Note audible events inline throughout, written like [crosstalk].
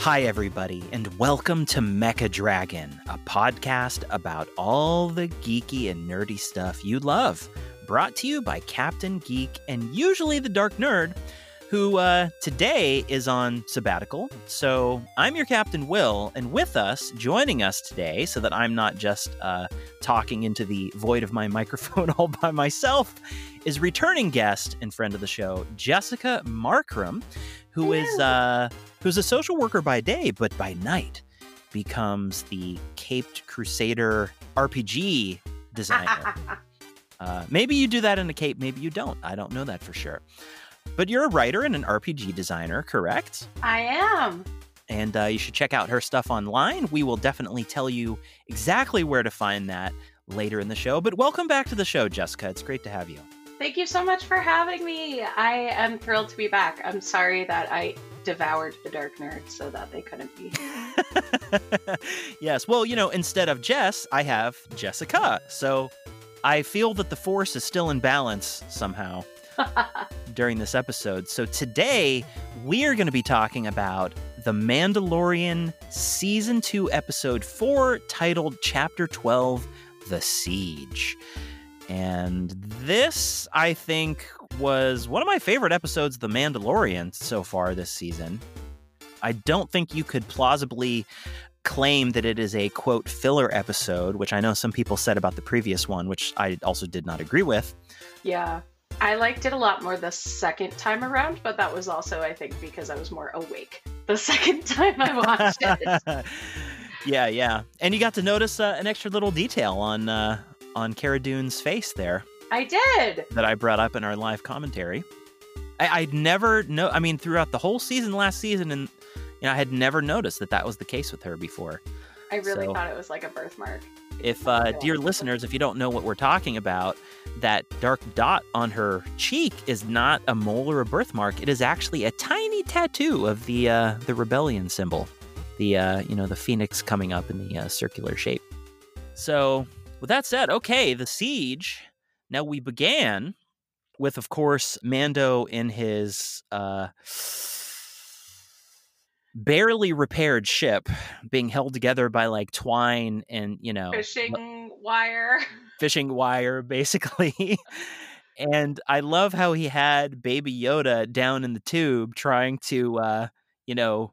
Hi, everybody, and welcome to Mecha Dragon, a podcast about all the geeky and nerdy stuff you love. Brought to you by Captain Geek and usually the Dark Nerd, who uh, today is on sabbatical. So I'm your Captain Will, and with us, joining us today, so that I'm not just uh, talking into the void of my [laughs] microphone all by myself, is returning guest and friend of the show, Jessica Marcrum, who is uh, who's a social worker by day, but by night becomes the caped crusader RPG designer. [laughs] uh, maybe you do that in a cape, maybe you don't. I don't know that for sure. But you're a writer and an RPG designer, correct? I am. And uh, you should check out her stuff online. We will definitely tell you exactly where to find that later in the show. But welcome back to the show, Jessica. It's great to have you. Thank you so much for having me. I am thrilled to be back. I'm sorry that I devoured the Dark Nerd so that they couldn't be. [laughs] yes. Well, you know, instead of Jess, I have Jessica. So I feel that the force is still in balance somehow [laughs] during this episode. So today we are going to be talking about The Mandalorian Season 2, Episode 4, titled Chapter 12 The Siege. And this, I think, was one of my favorite episodes of The Mandalorian so far this season. I don't think you could plausibly claim that it is a quote filler episode, which I know some people said about the previous one, which I also did not agree with. Yeah. I liked it a lot more the second time around, but that was also, I think, because I was more awake the [laughs] second time I watched it. [laughs] yeah, yeah. And you got to notice uh, an extra little detail on uh, on Cara Dune's face there. I did. That I brought up in our live commentary. I, I'd never know. I mean, throughout the whole season, last season, and you know, I had never noticed that that was the case with her before. I really so, thought it was like a birthmark. If, uh, dear listeners, if you don't know what we're talking about, that dark dot on her cheek is not a mole or a birthmark. It is actually a tiny tattoo of the uh, the rebellion symbol, the uh, you know the phoenix coming up in the uh, circular shape. So with that said, okay, the siege. Now we began with, of course, Mando in his uh, barely repaired ship being held together by like twine and, you know, fishing wire. [laughs] Fishing wire, basically. [laughs] and I love how he had Baby Yoda down in the tube trying to, uh, you know,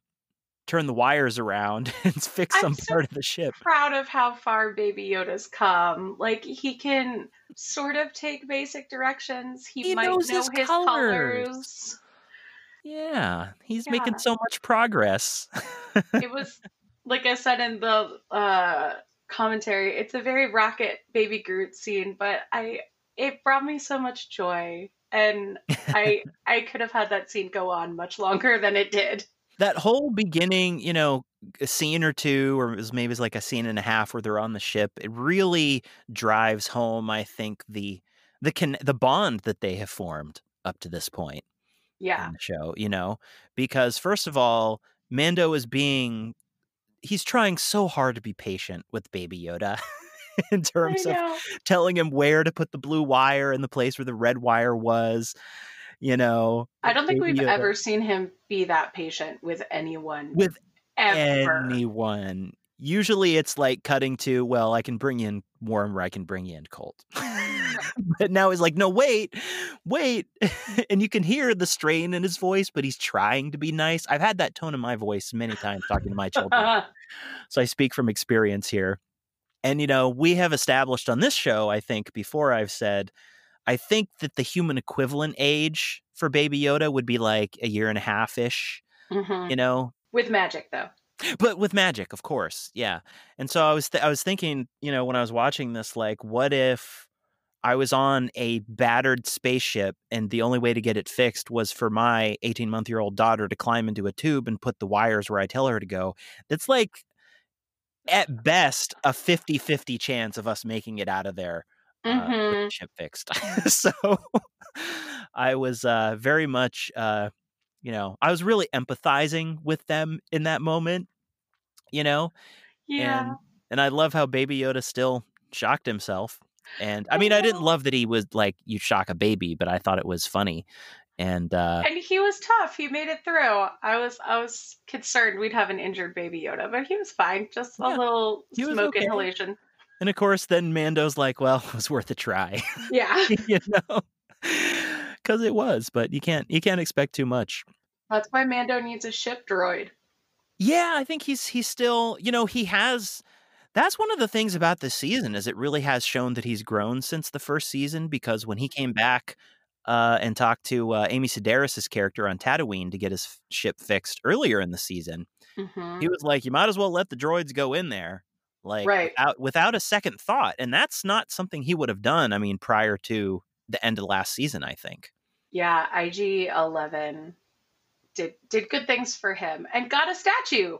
turn the wires around [laughs] and fix I'm some so part of the ship. I'm proud of how far Baby Yoda's come. Like he can sort of take basic directions. He, he might knows know his, his colors. colors. Yeah, he's Yeah. making so much progress. [laughs] It was like I said in the uh, commentary. It's a very rocket Baby Groot scene, but I it brought me so much joy, and I [laughs] I could have had that scene go on much longer than it did. That whole beginning, you know, a scene or two, or it was maybe it's like a scene and a half where they're on the ship. It really drives home, I think, the the con- the bond that they have formed up to this point Yeah, in the show. You know, because first of all, Mando is being he's trying so hard to be patient with Baby Yoda. [laughs] in terms of telling him where to put the blue wire in the place where the red wire was, you know, I don't think we've ever seen him be that patient with anyone. with ever. anyone. Usually it's like cutting to, well, I can bring you in warm or I can bring you in cold. [laughs] [laughs] but now he's like, no, wait, wait. [laughs] and you can hear the strain in his voice, but he's trying to be nice. I've had that tone in my voice many times talking to my children. so I speak from experience here. And, you know, we have established on this show, I think, before I've said, I think that the human equivalent age for Baby Yoda would be like a year and a half ish, Mhm. you know, With magic, though. but with magic of course yeah and so i was th- i was thinking you know when i was watching this like what if i was on a battered spaceship and the only way to get it fixed was for my 18 month year old daughter to climb into a tube and put the wires where i tell her to go that's like at best a 50-50 chance of us making it out of there uh, Mhm. the ship fixed [laughs] so i was uh very much uh you know i was really empathizing with them in that moment you know Yeah. and and i love how baby yoda still shocked himself and i mean i didn't love that he was like you shock a baby but i thought it was funny And uh, and he was tough. He made it through. I was I was concerned we'd have an injured baby Yoda, but he was fine. Just a Yeah, little smoke okay. inhalation. And of course, then Mando's like, "Well, [laughs] it was worth a try," Yeah. [laughs] you know, because it was. But you can't you can't expect too much. That's why Mando needs a ship droid. Yeah, I think he's he's still, you know, he has that's one of the things about this season is it really has shown that he's grown since the first season because when he came back uh, and talked to uh, Amy Sedaris' character on Tatooine to get his f- ship fixed earlier in the season, hmm he was like, "You might as well let the droids go in there." Like Right. without without a second thought. And that's not something he would have done, I mean, prior to the end of last season, I think. Yeah, IG Eleven did did good things for him and got a statue.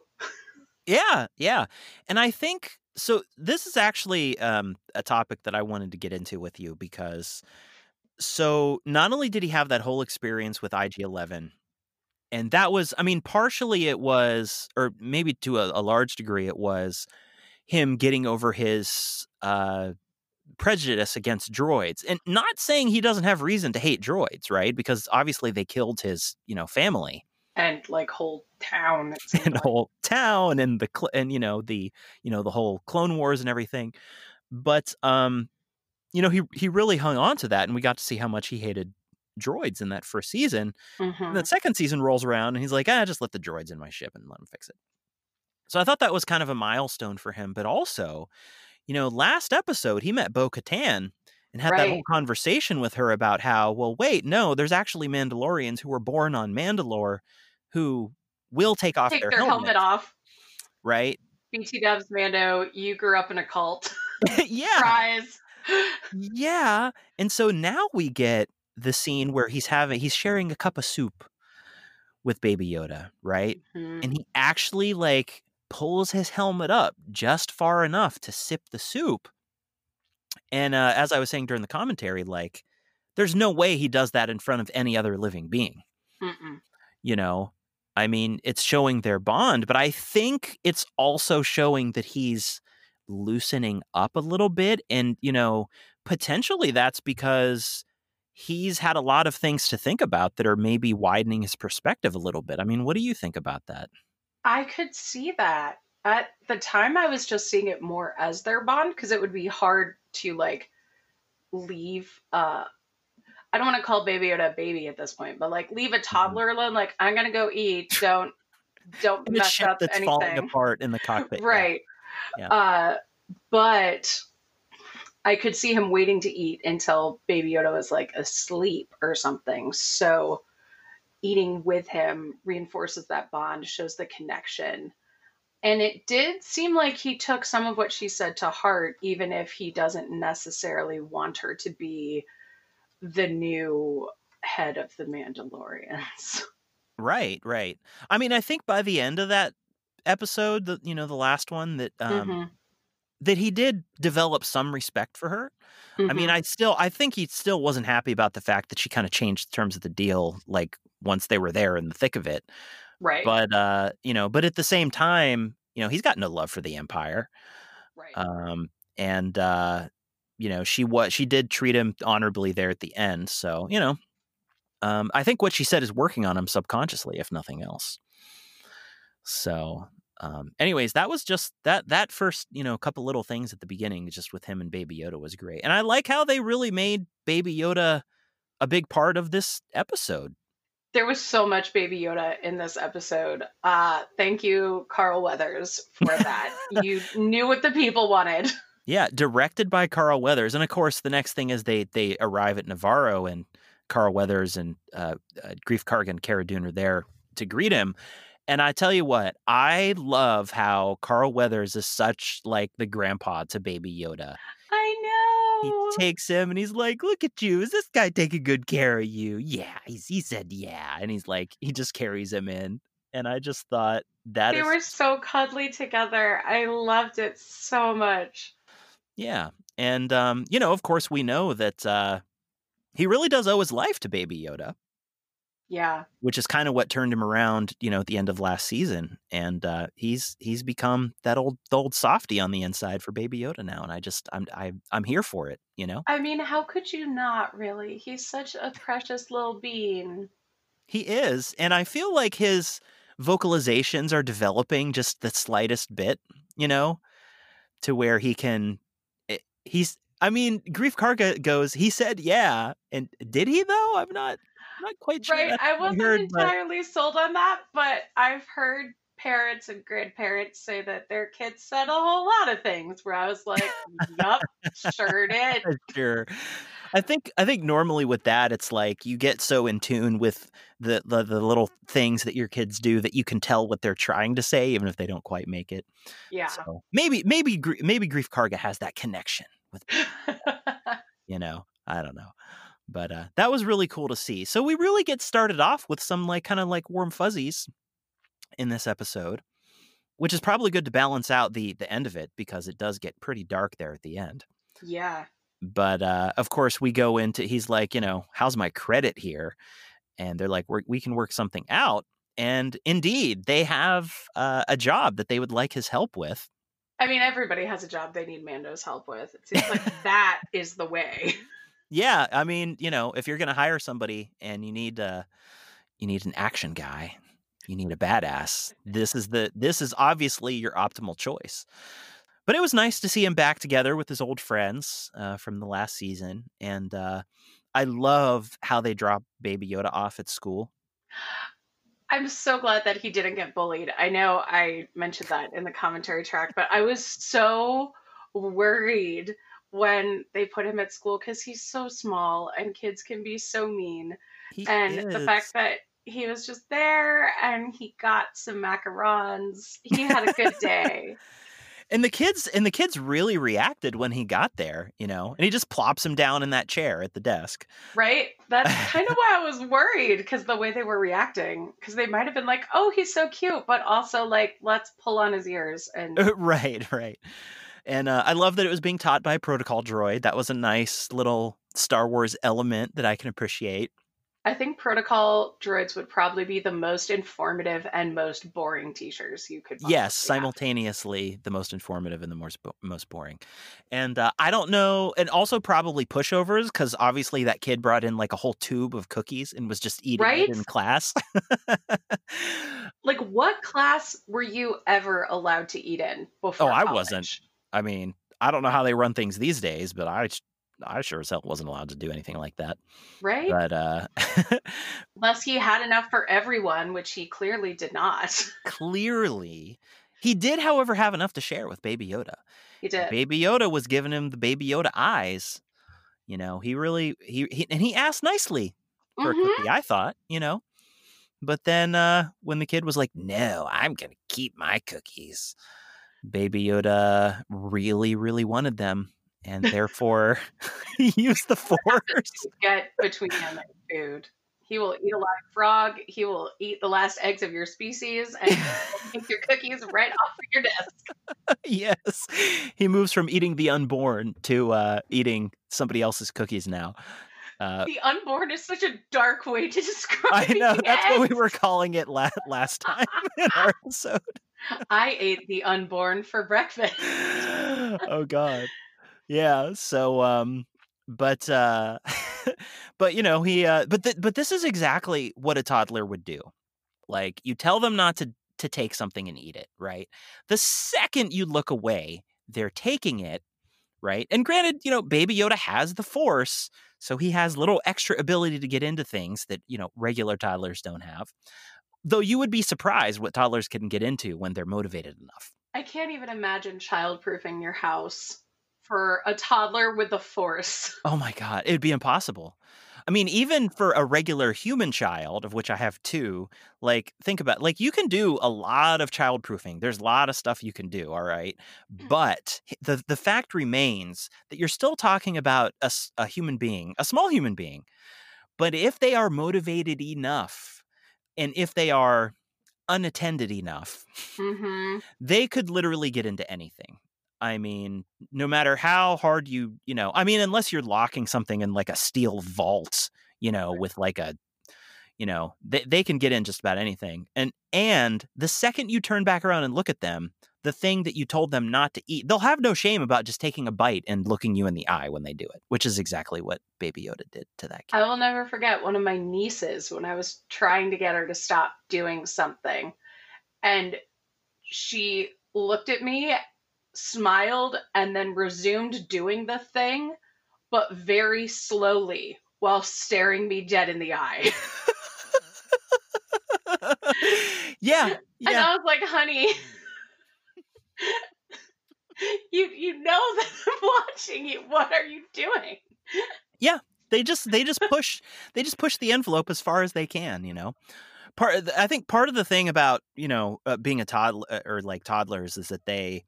Yeah, yeah. And I think so this is actually um, a topic that I wanted to get into with you because so not only did he have that whole experience with IG11 and that was I mean partially it was or maybe to a, a large degree it was him getting over his uh prejudice against droids and not saying he doesn't have reason to hate droids right because obviously they killed his you know family and like whole town. [laughs] And like. whole town and the cl- and you know the you know the whole clone wars and everything but um you know he he really hung on to that and we got to see how much he hated droids in that first season Mhm. the second season rolls around and he's like ah just let the droids in my ship and let them fix it so i thought that was kind of a milestone for him but also you know last episode he met bo-katan and had that whole conversation with her about how well wait no there's actually mandalorians who were born on mandalore who will take off Take their, their helmet off. right BT Dubs Mando, you grew up in a cult. [laughs] [laughs] yeah Prize. [laughs] yeah and so now we get the scene where he's having he's sharing a cup of soup with baby yoda right Mhm. and he actually like pulls his helmet up just far enough to sip the soup. And uh, as i was saying during the commentary like there's no way he does that in front of any other living being. Mm-mm. you know? I mean it's showing their bond but i think it's also showing that he's loosening up a little bit and you know potentially that's because he's had a lot of things to think about that are maybe widening his perspective a little bit. I mean what do you think about that I could see that. At the time, I was just seeing it more as their bond because it would be hard to like leave. uh I don't want to call Baby Yoda a baby at this point, but like leave a toddler alone. Like I'm gonna go eat. [laughs] Don't don't mess ship up that's falling anything. apart in the cockpit. Right. Yeah. Uh, but I could see him waiting to eat until Baby Yoda was like asleep or something. So eating with him reinforces that bond, shows the connection. And it did seem like he took some of what she said to heart, even if he doesn't necessarily want her to be the new head of the Mandalorians. [laughs] right right i mean i think by the end of that episode the you know the last one that um Mhm. that he did develop some respect for her I mean, Mhm. I still, I think he still wasn't happy about the fact that she kind of changed the terms of the deal, like once they were there in the thick of it. right, But, uh, you know, but at the same time, you know, he's got no love for the empire. right. Um, and, uh, you know, she was, she did treat him honorably there at the end. So, you know, um, I think what she said is working on him subconsciously, if nothing else. So, um, anyways, that was just that that first, you know, couple little things at the beginning, just with him and Baby Yoda was great, and I like how they really made Baby Yoda a big part of this episode. There was so much Baby Yoda in this episode. Uh, thank you, Carl Weathers, for that. [laughs] you knew what the people wanted. Yeah, directed by Carl Weathers, and of course, the next thing is they they arrive at Nevarro, and Carl Weathers and uh, uh, Greef Karga and Cara Dune are there to greet him. And I tell you what, I love how Carl Weathers is such like the grandpa to Baby Yoda. He takes him and he's like, "Look at you! Is this guy taking good care of you?" Yeah, he's, he said, "Yeah," and he's like, he just carries him in, and I just thought that they is, were so cuddly together. I loved it so much. yeah, and um, you know, of course, we know that uh, he really does owe his life to Baby Yoda. Yeah. Which is kind of what turned him around, you know, at the end of last season. And uh, he's he's become that old the old softy on the inside for Baby Yoda now. And I just I'm I, I'm here for it, you know? I mean, how could you not really? He's such a precious little being. He is. And I feel like his vocalizations are developing just the slightest bit, you know, to where he can eh, he's I mean, Greef Karga goes, he said yeah. And did he though? I'm not not quite sure. Right. I wasn't heard, entirely but... sold on that, but I've heard parents and grandparents say that their kids said a whole lot of things where I was like, Yup, sure did. [laughs] Sure. I think I think normally with that it's like you get so in tune with the, the, the little things that your kids do that you can tell what they're trying to say even if they don't quite make it. Yeah. So maybe maybe maybe Greef Karga has that connection with [laughs] you know, I don't know. But uh, that was really cool to see. So we really get started off with some like kind of like warm fuzzies in this episode, which is probably good to balance out the the end of it because it does get pretty dark there at the end. Yeah. But uh, of course, we go into he's like, you know, how's my credit here? And they're like, we can work something out. And indeed, they have uh, a job that they would like his help with. I mean, everybody has a job they need Mando's help with. It seems like [laughs] that is the way. Yeah, I mean, you know, if you're going to hire somebody and you need uh you need an action guy, you need a badass. This is the this is obviously your optimal choice. But it was nice to see him back together with his old friends uh, from the last season, and uh, I love how they drop Baby Yoda off at school. I'm so glad that he didn't get bullied. I know I mentioned that in the commentary track, but I was so worried when they put him at school because he's so small and kids can be so mean. He and is. the fact that he was just there and he got some macarons, he had a good day. [laughs] and the kids and the kids really reacted when he got there, you know, and he just plops him down in that chair at the desk. Right. That's [laughs] kind of why I was worried because the way they were reacting, because they might have been like, "Oh, he's so cute," but also like, "Let's pull on his ears." And [laughs] right, right. And uh, I love that it was being taught by a protocol droid. That was a nice little Star Wars element that I can appreciate. I think protocol droids would probably be the most informative and most boring teachers you could. Yes, simultaneously have. the most informative and the most most boring. And uh, I don't know, and also probably pushovers because obviously that kid brought in like a whole tube of cookies and was just eating right? it in class. [laughs] like, what class were you ever allowed to eat in before? Oh, I wasn't. I mean, I don't know how they run things these days, but I I sure as hell wasn't allowed to do anything like that. Right. But uh [laughs] unless he had enough for everyone, which he clearly did not. [laughs] clearly. He did, however, have enough to share with Baby Yoda. He did. Baby Yoda was giving him the Baby Yoda eyes. You know, he really he, he and he asked nicely for mm-hmm. a cookie, I thought, you know. But then uh when the kid was like, "No, I'm going to keep my cookies." Baby Yoda really, really wanted them, and therefore [laughs] [laughs] he used the force. Get between him and food. He will eat a live frog. He will eat the last eggs of your species and take [laughs] your cookies right off of your desk. yes, he moves from eating the unborn to uh, eating somebody else's cookies now. Uh, the unborn is such a dark way to [laughs] describe. I know that's eggs. what we were calling it la- last [laughs] time in our episode. I ate the unborn for breakfast. [laughs] oh god. Yeah, so um but uh but you know, he uh but th- but this is exactly what a toddler would do. Like you tell them not to to take something and eat it, right? The second you look away, they're taking it, right? And granted, you know, baby Yoda has the force, so he has little extra ability to get into things that, you know, regular toddlers don't have. Though you would be surprised what toddlers can get into when they're motivated enough. I can't even imagine childproofing your house for a toddler with the force. Oh my god, it'd be impossible. I mean, even for a regular human child, of which I have two, like think about like you can do a lot of childproofing. There's a lot of stuff you can do, all right? Mm. But the the fact remains that you're still talking about a, a human being, a small human being. But if they are motivated enough and if they are unattended enough, mm-hmm. they could literally get into anything. I mean, no matter how hard you, you know, I mean, unless you're locking something in like a steel vault, you know, with like a, you know, they they can get in just about anything. And and the second you turn back around and look at them, the thing that you told them not to eat, they'll have no shame about just taking a bite and looking you in the eye when they do it, which is exactly what Baby Yoda did to that kid. I will never forget one of my nieces when I was trying to get her to stop doing something. And she looked at me, smiled, and then resumed doing the thing, but very slowly while staring me dead in the eye. yeah, [laughs] yeah. And I was like, honey, [laughs] you you know [laughs] that I'm watching you. What are you doing? Yeah, they just they just push they just push the envelope as far as they can. You know, part I think part of the thing about you know uh, being a toddler uh, or like toddlers is that they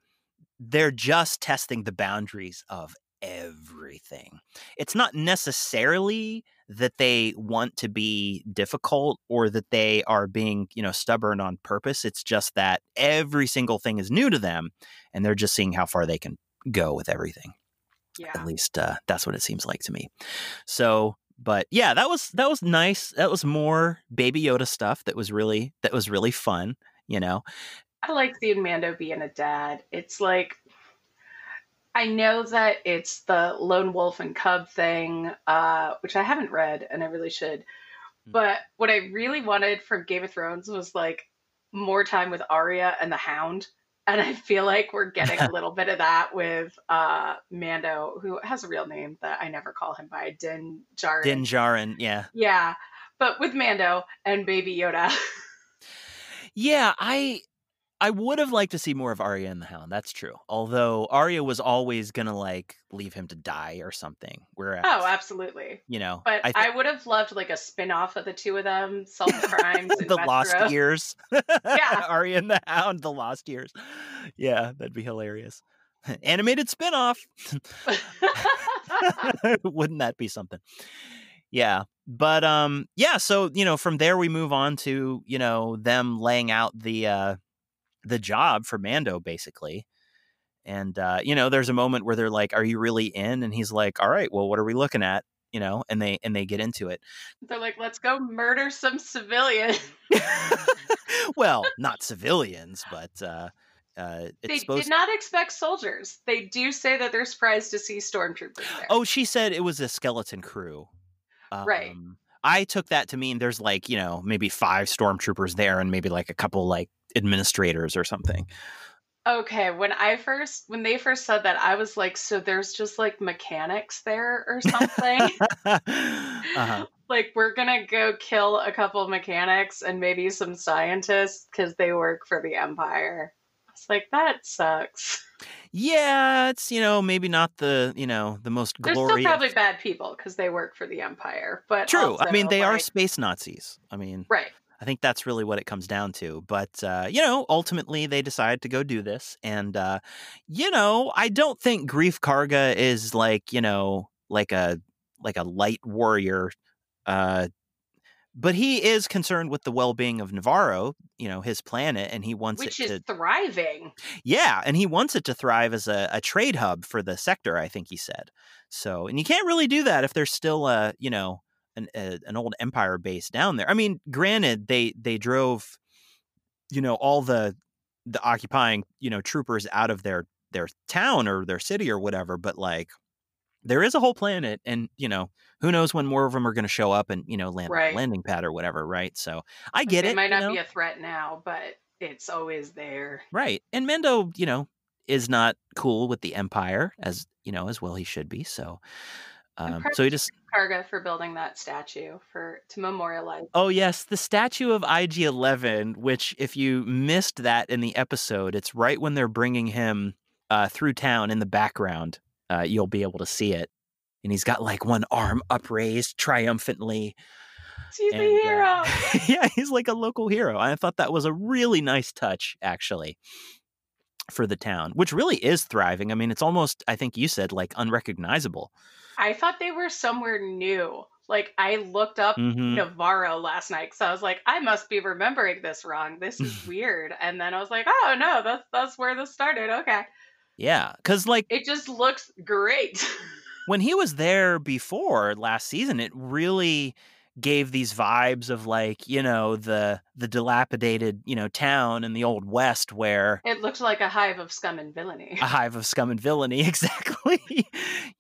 they're just testing the boundaries of everything. It's not necessarily that they want to be difficult or that they are being, you know, stubborn on purpose. It's just that every single thing is new to them and they're just seeing how far they can go with everything. Yeah. At least uh, that's what it seems like to me. So, but yeah, that was that was nice. That was more baby Yoda stuff that was really that was really fun, you know. I like seeing Mando being a dad. It's like I know that it's the lone wolf and cub thing, uh, which I haven't read and I really should. Hmm. But what I really wanted from Game of Thrones was like more time with Arya and the Hound. And I feel like we're getting a [laughs] little bit of that with uh, Mando, who has a real name that I never call him by, Din Djarin. Din Djarin, yeah. Yeah, but with Mando and Baby Yoda. [laughs] yeah, I I would have liked to see more of Arya and the Hound. That's true. Although Arya was always gonna like leave him to die or something. Whereas, oh, absolutely. You know, but I, th- I would have loved like a spin off of the two of them, solve [laughs] crimes, the Lost Years. yeah, [laughs] Arya and the Hound, the Lost Years. Yeah, that'd be hilarious. [laughs] Animated spinoff. Wouldn't that be something? Yeah. But um yeah, so you know, from there we move on to, you know, them laying out the uh the job for Mando basically. And uh, you know, there's a moment where they're like, "Are you really in?" And he's like, "All right, well, what are we looking at?" You know, and they and they get into it. They're like, "Let's go murder some civilians." [laughs] well, not civilians, but uh, uh, they did not expect soldiers. They do say that they're surprised to see stormtroopers there. Oh, she said it was a skeleton crew. Um, right. I took that to mean there's like you know maybe five stormtroopers there and maybe like a couple like administrators or something. Okay, when I first when they first said that, I was like, so there's just like mechanics there or something. [laughs] [laughs] uh-huh. Like we're gonna go kill a couple mechanics and maybe some scientists because they work for the Empire. It's like that sucks. Yeah, it's you know maybe not the you know the most glorious. They're still probably bad people because they work for the Empire, but true. Also, I mean, they like, are space Nazis. I mean, right. I think that's really what it comes down to. But, uh, you know, ultimately they decide to go do this. And, uh, you know, I don't think Greef Karga is like, you know, like a, like a light warrior. Uh, but he is concerned with the well-being of Nevarro, you know, his planet, and he wants Which it is to thriving. Yeah, and he wants it to thrive as a, a trade hub for the sector. I think he said so, and you can't really do that if there's still a, you know, an, a, an old empire base down there. I mean, granted, they they drove, you know, all the the occupying you know troopers out of their their town or their city or whatever, but like there is a whole planet, and you know who knows when more of them are going to show up and you know land right. landing pad or whatever, right? So I get it. It might not you know? be a threat now, but it's always there, right? And Mando you know, is not cool with the Empire as you know as well he should be. So um, so he just Karga for building that statue for to memorialize. Oh yes, the statue of IG Eleven. Which, if you missed that in the episode, it's right when they're bringing him uh, through town in the background. Uh, you'll be able to see it, and he's got like one arm upraised triumphantly. He's and, a hero. Uh, [laughs] yeah, he's like a local hero. I thought that was a really nice touch, actually for the town, which really is thriving. I mean, it's almost, I think you said, like unrecognizable. I thought they were somewhere new. Like I looked up mm-hmm. Nevarro last night because I was like, I must be remembering this wrong. This is [laughs] weird. And then I was like, oh no, that's that's where this started. Okay. Yeah, because like it just looks great. [laughs] when he was there before last season, it really gave these vibes of like you know the the dilapidated you know town in the old west where it looked like a hive of scum and villainy. A hive of scum and villainy [laughs] exactly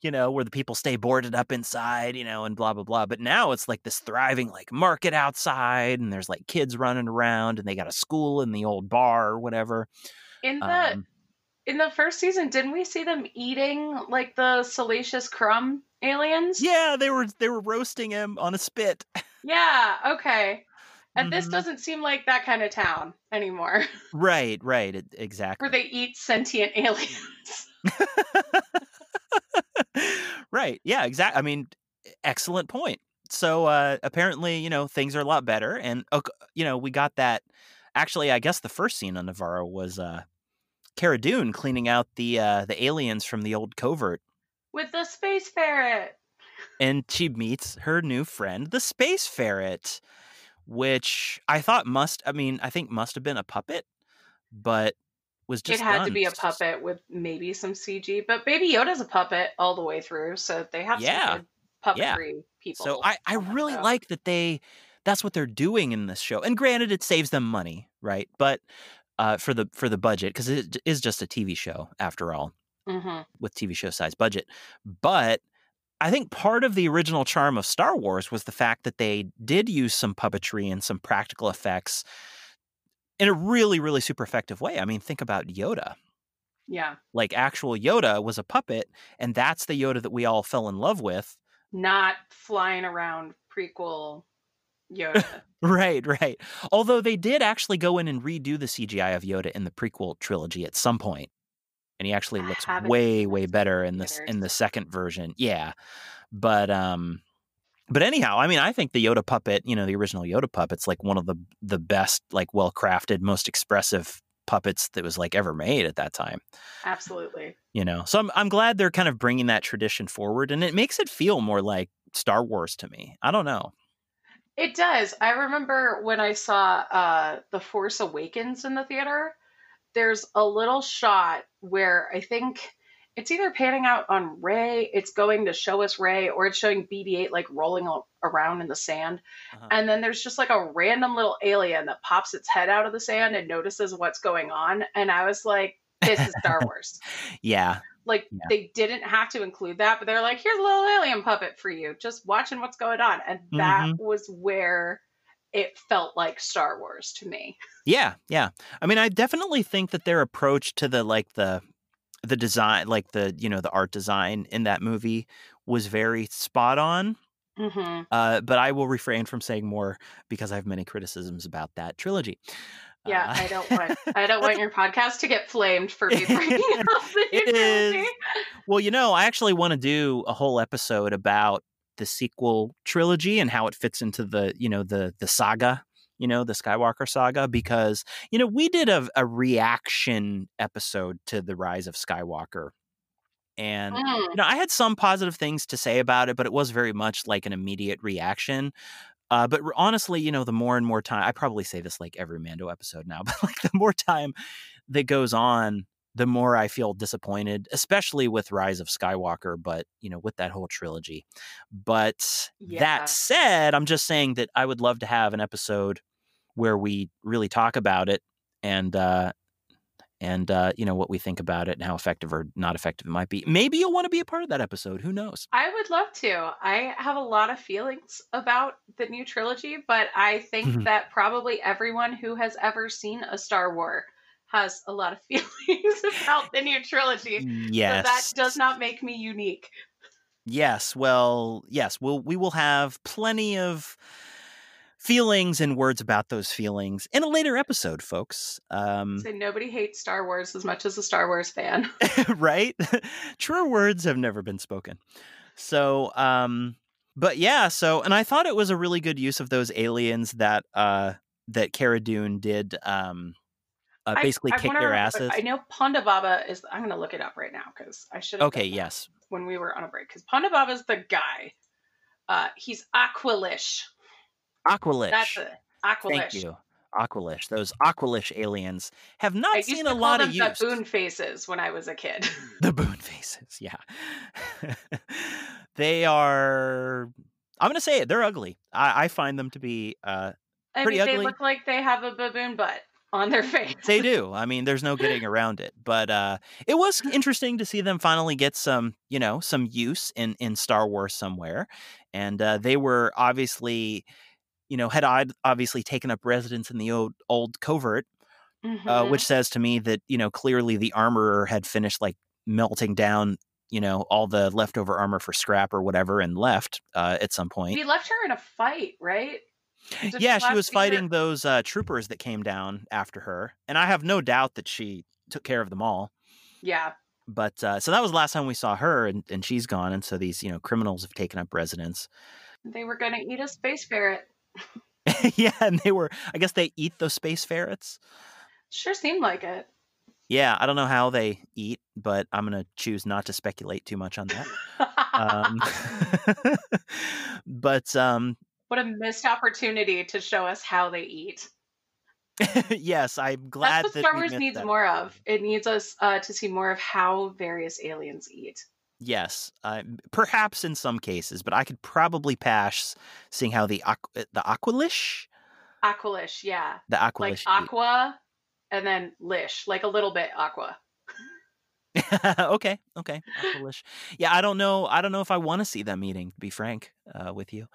you know where the people stay boarded up inside you know and blah blah blah. But now it's like this thriving like market outside and there's like kids running around and they got a school in the old bar or whatever. In the um, in the first season didn't we see them eating like the salacious crumb aliens? Yeah, they were they were roasting him on a spit. [laughs] Yeah, okay. And mm-hmm. this doesn't seem like that kind of town anymore. [laughs] Right, right, it, exactly. Where they eat sentient aliens. [laughs] right. Yeah, exactly. I mean, excellent point. So uh apparently, you know, things are a lot better and you know, we got that actually I guess the first scene on Nevarro was uh Cara Dune cleaning out the uh the aliens from the old covert with the space ferret. And she meets her new friend, the space ferret, which I thought must, I mean, I think must have been a puppet, but was just. It had done. to be a puppet with maybe some CG, but Baby Yoda's a puppet all the way through, so they have yeah. some puppetry yeah. people. So I, I really like that they. That's what they're doing in this show, and granted, it saves them money, right? But uh, for the for the budget, because it is just a TV show after all mm-hmm. with TV show size budget. But I think part of the original charm of Star Wars was the fact that they did use some puppetry and some practical effects in a really, really super effective way. I mean, think about Yoda. Yeah. Like actual Yoda was a puppet, and that's the Yoda that we all fell in love with. Not flying around prequel Yoda. [laughs] right, right. Although they did actually go in and redo the CGI of Yoda in the prequel trilogy at some point and he actually looks way way better in this in the second version. Yeah, but um, but anyhow, I mean, I think the Yoda puppet, you know, the original Yoda puppet's like one of the the best, like well crafted, most expressive puppets that was like ever made at that time. Absolutely. You know, so I'm I'm glad they're kind of bringing that tradition forward, and it makes it feel more like Star Wars to me. I don't know. It does. I remember when I saw uh, The Force Awakens in the theater there's a little shot where I think it's either panning out on Rey, it's going to show us Rey, or it's showing BB-8 like rolling around in the sand, uh-huh. and then there's just like a random little alien that pops its head out of the sand and notices what's going on, and I was like, "This is Star Wars." [laughs] yeah. Like yeah. they didn't have to include that, but they're like, "Here's a little alien puppet for you, just watching what's going on," and that mm-hmm. was where it felt like Star Wars to me. Yeah, yeah. I mean, I definitely think that their approach to the like the the design, like the you know the art design in that movie was very spot on. Mm-hmm. Uh, but I will refrain from saying more because I have many criticisms about that trilogy. Yeah, uh, I don't [laughs] want I don't want your podcast to get flamed for [laughs] me bringing up the trilogy. Well, you know, I actually want to do a whole episode about the sequel trilogy and how it fits into the you know the the saga you know the skywalker saga because you know we did a, a reaction episode to the rise of skywalker and mm. you know i had some positive things to say about it but it was very much like an immediate reaction uh, but honestly you know the more and more time i probably say this like every mando episode now [laughs] but like the more time that goes on the more I feel disappointed, especially with Rise of Skywalker, but you know, with that whole trilogy. But yeah. that said, I'm just saying that I would love to have an episode where we really talk about it and uh and uh, you know what we think about it and how effective or not effective it might be. Maybe you'll want to be a part of that episode. Who knows? I would love to. I have a lot of feelings about the new trilogy, but I think that probably everyone who has ever seen a Star Wars has a lot of [laughs] feelings about the new trilogy. Yes. So that does not make me unique. Yes. Well, yes. We'll, we will have plenty of feelings and words about those feelings in a later episode, folks. Um, so nobody hates Star Wars as much as a Star Wars fan. [laughs] right? [laughs] Truer words have never been spoken. So, um, but yeah, so, and I thought it was a really good use of those aliens that, uh, that Cara Dune did, um, uh, basically I, I kick their asses. I know Ponda Baba is. I'm going to look it up right now because I should. Okay. Yes. When we were on a break, because Ponda Baba is the guy. Uh, he's Aqualish. Aqualish. That's it. Aqualish. Thank you. Aqualish. Those Aqualish aliens have not I seen a lot of use. The boon faces when I was a kid. [laughs] the boon faces. Yeah. [laughs] they are I'm gonna say it. They're ugly. I, I find them to be uh, I pretty mean, they look like they have a baboon butt on their [laughs] face. they do. I mean, there's no getting around it. But uh, it was interesting to see them finally get some, you know, some use in in Star Wars somewhere, and uh, they were obviously, you know, had ob- obviously taken up residence in the old old covert, uh, Mhm. which says to me that you know clearly the armorer had finished like melting down. You know all the leftover armor for scrap or whatever, and left uh, at some point. he left her in a fight, right? Did yeah, she was see her- fighting those uh, troopers that came down after her, and I have no doubt that she took care of them all. Yeah, But uh, so that was the last time we saw her, and, and she's gone, and so these you know criminals have taken up residence. they were gonna eat a space ferret. [laughs] yeah, and they were. I guess they eat those space ferrets. Sure seemed like it. Yeah, I don't know how they eat, but I'm gonna choose not to speculate too much on that. Um, [laughs] but um, what a missed opportunity to show us how they eat. [laughs] yes, I'm glad That's what that Star Wars needs that. more of. It needs us uh, to see more of how various aliens eat. Yes, uh, perhaps in some cases, but I could probably pass seeing how the aqu- the aqualish, Aqualish, yeah. the Like aqualish. eat. aqua and then lish, like a little bit aqua. [laughs] okay, okay, aqualish. Yeah, I don't know. I don't know if I want to see them eating. To be frank uh, with you,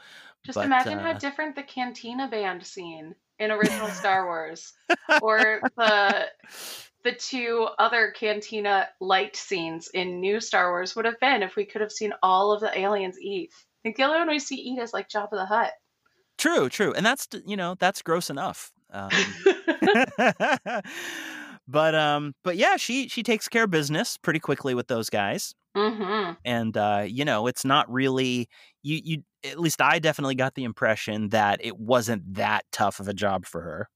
Just But, imagine uh, how different the Cantina band scene in [laughs] original Star Wars, or the the two other Cantina light scenes in new Star Wars would have been if we could have seen all of the aliens eat. I think the only one we see eat is like Jabba the Hutt. true, true, and that's you know that's gross enough. Um, [laughs] but um, but yeah, she she takes care of business pretty quickly with those guys. hmm and uh, you know it's not really you you at least i definitely got the impression that it wasn't that tough of a job for her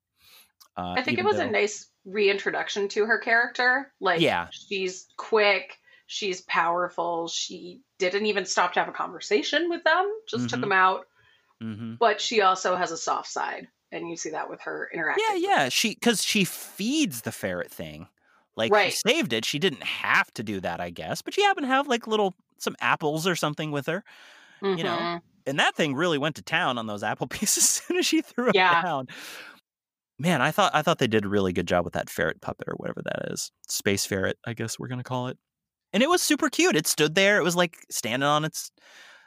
uh, I think it was a nice reintroduction to her character. Like, Yeah. she's quick, she's powerful. She didn't even stop to have a conversation with them; just took Mhm. them out. Mhm. But she also has a soft side, and you see that with her interacting. yeah yeah she because she feeds the ferret thing like Right. she saved it she didn't have to do that i guess but she happened to have like little some apples or something with her you know, Mhm. and that thing really went to town on those apple [laughs] pieces as soon as she threw them Yeah. down man i thought i thought they did a really good job with that ferret puppet or whatever that is space ferret i guess we're gonna call it. And it was super cute it stood there it was like standing on its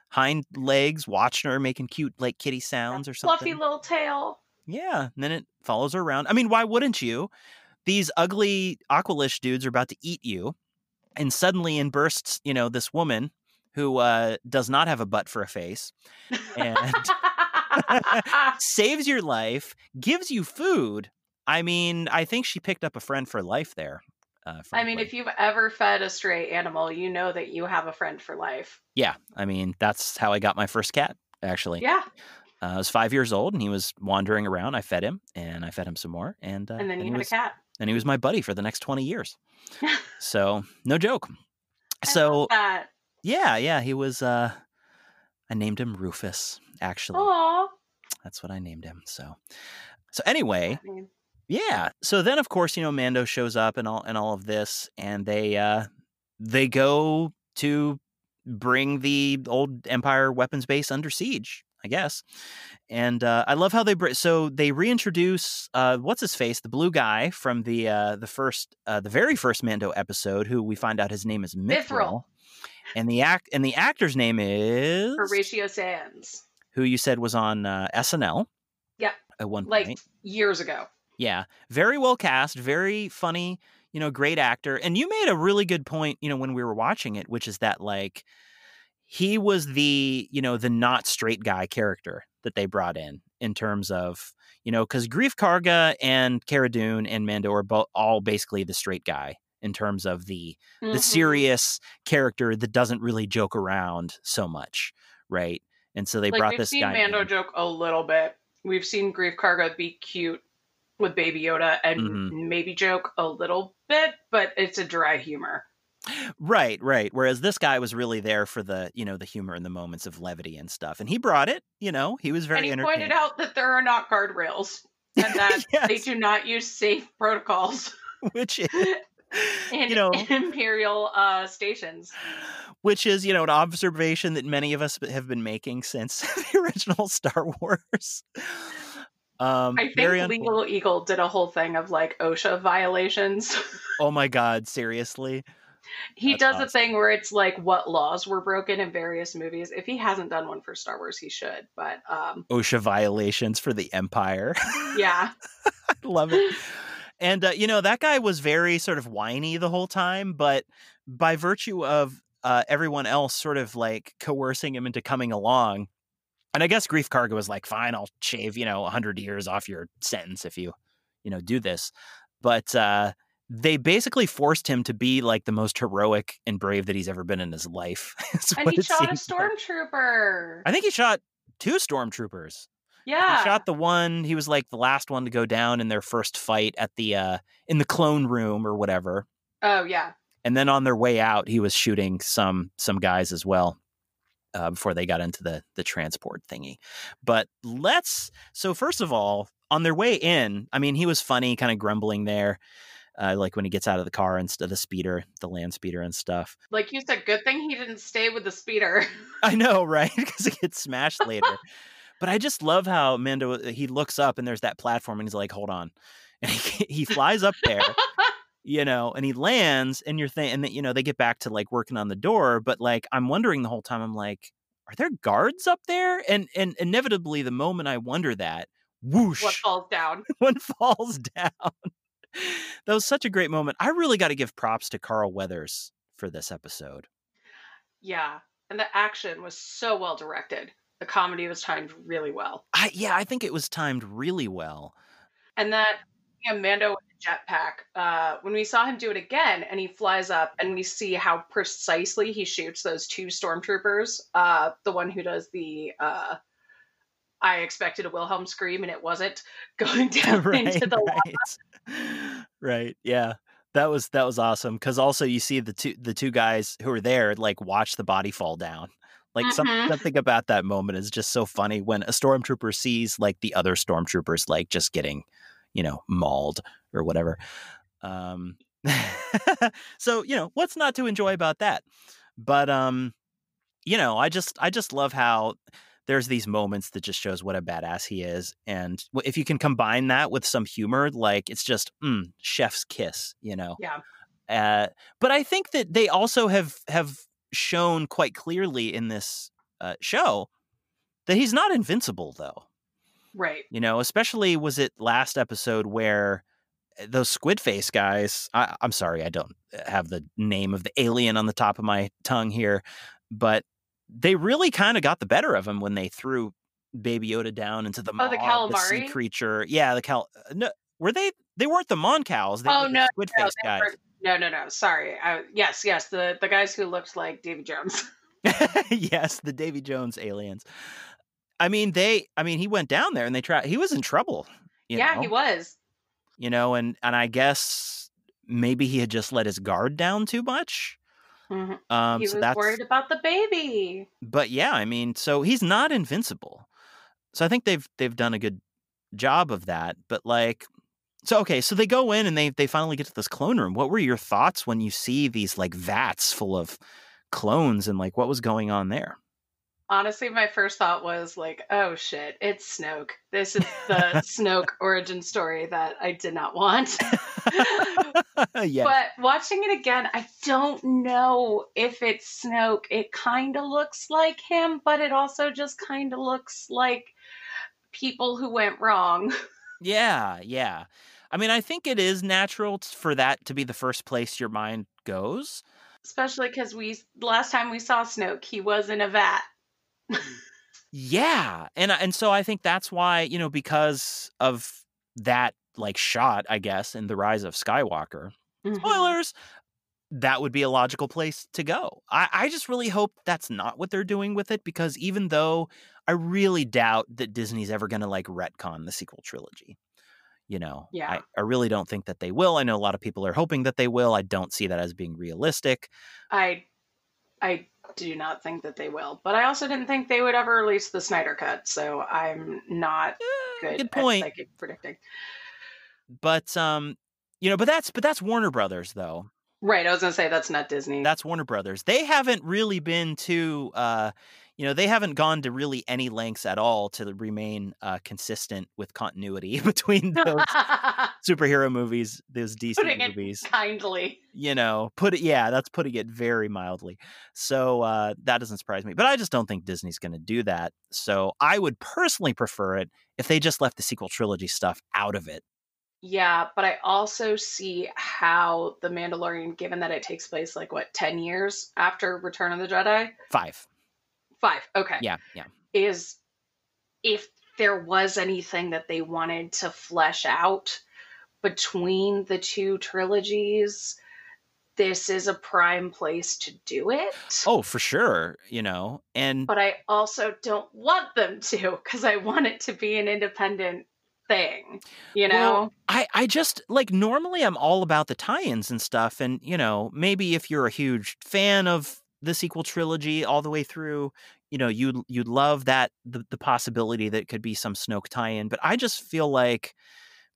hind legs watching her making cute like kitty sounds or something. fluffy little tail. yeah and then it follows her around. I mean why wouldn't you? These ugly aqualish dudes are about to eat you and suddenly in bursts you know this woman who uh, does not have a butt for a face [laughs] and [laughs] saves your life, gives you food. I mean, I think she picked up a friend for life there. Uh, I mean, if you've ever fed a stray animal, you know that you have a friend for life. yeah, I mean, that's how I got my first cat. Actually, Yeah. uh, I was five years old and he was wandering around. I fed him and I fed him some more, and uh, And then you he had was, a cat. and he was my buddy for the next twenty years. [laughs] so no joke. I So yeah, yeah, he was. uh I named him Rufus. Actually, Aw. that's what I named him. So, so anyway, Yeah. So then of course, you know, Mando shows up and all and all of this and they uh they go to bring the old Empire weapons base under siege, I guess. And uh I love how they br- so they reintroduce uh what's his face, the blue guy from the uh the first uh the very first Mando episode who we find out his name is Mythrol. Mythrol. And the act and the actor's name is Horatio Sanz. who you said was on uh, SNL. Yeah, At one Like point. years ago. Yeah, very well cast, very funny, you know, great actor. And you made a really good point, you know, when we were watching it, which is that like he was the, you know, the not straight guy character that they brought in in terms of, you know, because Greef Karga and Cara Dune and Mando are both all basically the straight guy in terms of the the Mhm. serious character that doesn't really joke around so much, right? And so they like brought we've this seen guy. Mando in. joke a little bit. We've seen Greef Karga be cute with Baby Yoda and Mhm. maybe joke a little bit, but it's a dry humor. Right, right. Whereas this guy was really there for the, you know, the humor and the moments of levity and stuff. And he brought it, you know, he was very and he pointed out that there are not guardrails and [laughs] that they do not use safe protocols. Which [laughs] is [laughs] in you know, [laughs] imperial uh, stations. which is you know an observation that many of us have been making since [laughs] the original Star Wars. Um, I think Legal Eagle did a whole thing of like OSHA violations. Oh my god, seriously? he That's does a thing where it's like what laws were broken in various movies. If he hasn't done one for Star Wars, he should. But um, OSHA violations for the Empire. yeah, I love it. And uh, you know that guy was very sort of whiny the whole time, but by virtue of uh, everyone else sort of like coercing him into coming along, and I guess Greef Karga was like, "Fine, I'll shave you know hundred years off your sentence if you, you know, do this." But uh, they basically forced him to be like the most heroic and brave that he's ever been in his life. [laughs] and he shot a seems like. stormtrooper. I think he shot two stormtroopers. Yeah, He shot the one. He was like the last one to go down in their first fight at the uh in the clone room or whatever. oh yeah, And then on their way out, he was shooting some some guys as well uh, before they got into the the transport thingy. But let's so first of all, on their way in, I mean, he was funny, kind of grumbling there. Uh, like when he gets out of the car instead of the speeder, the land speeder and stuff. like you said, good thing he didn't stay with the speeder. I [laughs] know, right? [laughs] Because he gets smashed later. [laughs] but I just love how Mando he looks up and there's that platform and he's like, "Hold on," [laughs] and he, he flies up there, [laughs] you know, and he lands, and you're thinking, and then, you know, they get back to like working on the door, but like I'm wondering the whole time, I'm like, are there guards up there? And and inevitably, the moment I wonder that, whoosh, what falls down? [laughs] one falls down. that was such a great moment. I really got to give props to Carl Weathers for this episode. Yeah, and the action was so well directed. The comedy was timed really well, I yeah, I think it was timed really well. and that you know, Mando with the jetpack. Uh, when we saw him do it again, and he flies up, and we see how precisely he shoots those two stormtroopers. Uh, the one who does the uh, I expected a Wilhelm scream, and it wasn't [laughs] going [laughs] down into the right. right. Yeah. That was that was awesome because also you see the two the two guys who are there like watch the body fall down. Like some, Mhm. something about that moment is just so funny when a stormtrooper sees like the other stormtroopers like just getting, you know, mauled or whatever. Um, [laughs] so you know what's not to enjoy about that, but um, you know I just I just love how there's these moments that just shows what a badass he is and if you can combine that with some humor like it's just mm, chef's kiss you know Yeah. uh, but i think that they also have have shown quite clearly in this uh, show that he's not invincible though Right. you know especially was it last episode where uh, those squid face guys I, i'm sorry i don't have the name of the alien on the top of my tongue here but they really kind of got the better of him when they threw baby yoda down into the Oh, the maw of sea calamari? creature yeah the cal uh, no were they they weren't the mon cows they Oh, were the no, squid face they guys were- No, no, no. Sorry. I, yes, yes. The the guys who looked like Davy Jones. [laughs] [laughs] yes the davy jones aliens i mean they i mean he went down there and they tried he was in trouble you yeah, know? he was. you know and and i guess maybe he had just let his guard down too much Mhm. um he so was that's worried about the baby. but yeah i mean so he's not invincible so i think they've they've done a good job of that but like so okay so they go in and they they finally get to this clone room what were your thoughts when you see these like vats full of clones and like what was going on there Honestly, my first thought was like, "Oh shit, it's Snoke. This is the [laughs] Snoke origin story that I did not want." [laughs] yeah But watching it again, I don't know if it's Snoke. It kind of looks like him, but it also just kind of looks like people who went wrong. [laughs] Yeah, yeah. I mean, I think it is natural t- for that to be the first place your mind goes. Especially because we last time we saw Snoke, he was in a vat. [laughs] Yeah, and and so I think that's why you know because of that like shot, I guess, in the Rise of Skywalker. Mhm. Spoilers. That would be a logical place to go. I, I just really hope that's not what they're doing with it because even though I really doubt that Disney's ever going to like retcon the sequel trilogy, you know, Yeah. I, I really don't think that they will. I know a lot of people are hoping that they will. I don't see that as being realistic. I I do not think that they will, but I also didn't think they would ever release the Snyder cut, so I'm not Eh, good, good at point. psychic predicting. but um You know, but that's but that's Warner Brothers though. Right. I was gonna say that's not Disney. That's Warner Brothers. They haven't really been too uh you know, they haven't gone to really any lengths at all to remain uh, consistent with continuity [laughs] between those [laughs] superhero movies, those DC Putting movies. It kindly. You know, put it yeah, that's putting it very mildly. So uh, that doesn't surprise me. But I just don't think Disney's going to do that. So I would personally prefer it if they just left the sequel trilogy stuff out of it. Yeah, but I also see how The Mandalorian, given that it takes place like what, 10 years after Return of the Jedi? Five. Five. Okay. Yeah, yeah. Is if there was anything that they wanted to flesh out between the two trilogies, this is a prime place to do it. Oh, for sure, you know. And but I also don't want them to cuz I want it to be an independent thing, you know. Well, I I just like normally I'm all about the tie-ins and stuff and, you know, maybe if you're a huge fan of the sequel trilogy all the way through, you know, you'd you'd love that the, the possibility that could be some Snoke tie-in. But I just feel like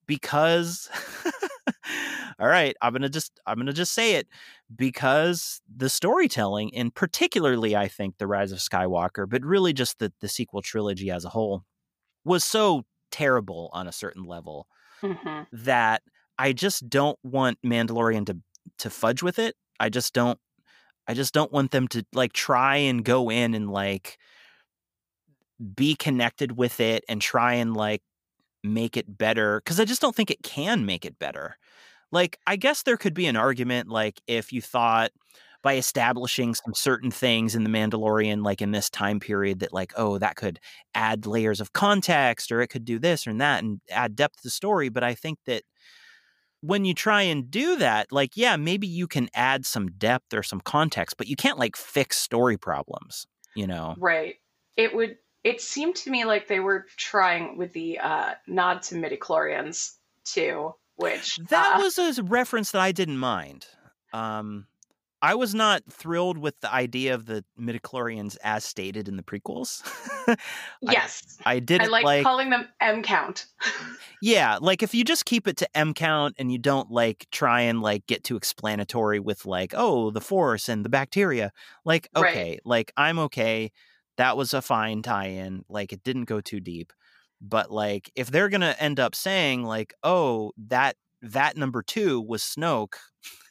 because [laughs] all right, I'm gonna just I'm gonna just say it because the storytelling, and particularly I think the Rise of Skywalker, but really just the the sequel trilogy as a whole, was so terrible on a certain level mm-hmm. that I just don't want Mandalorian to to fudge with it. I just don't I just don't want them to like try and go in and like be connected with it and try and like make it better because I just don't think it can make it better. Like, I guess there could be an argument like if you thought by establishing some certain things in the Mandalorian, like in this time period, that like, oh, that could add layers of context or it could do this or that and add depth to the story. But I think that when you try and do that, like, yeah, maybe you can add some depth or some context, but you can't like fix story problems, you know? Right. It would, it seemed to me like they were trying with the uh, nod to midichlorians too, which. That uh, was a reference that I didn't mind. Um, I was not thrilled with the idea of the midichlorians as stated in the prequels. [laughs] yes. I, I didn't I like, like calling them M count. [laughs] yeah, like if you just keep it to M count and you don't like try and like get too explanatory with like, oh, the force and the bacteria, like okay, right. like I'm okay. That was a fine tie-in. Like it didn't go too deep. But like if they're going to end up saying like, oh, that that number 2 was Snoke [laughs]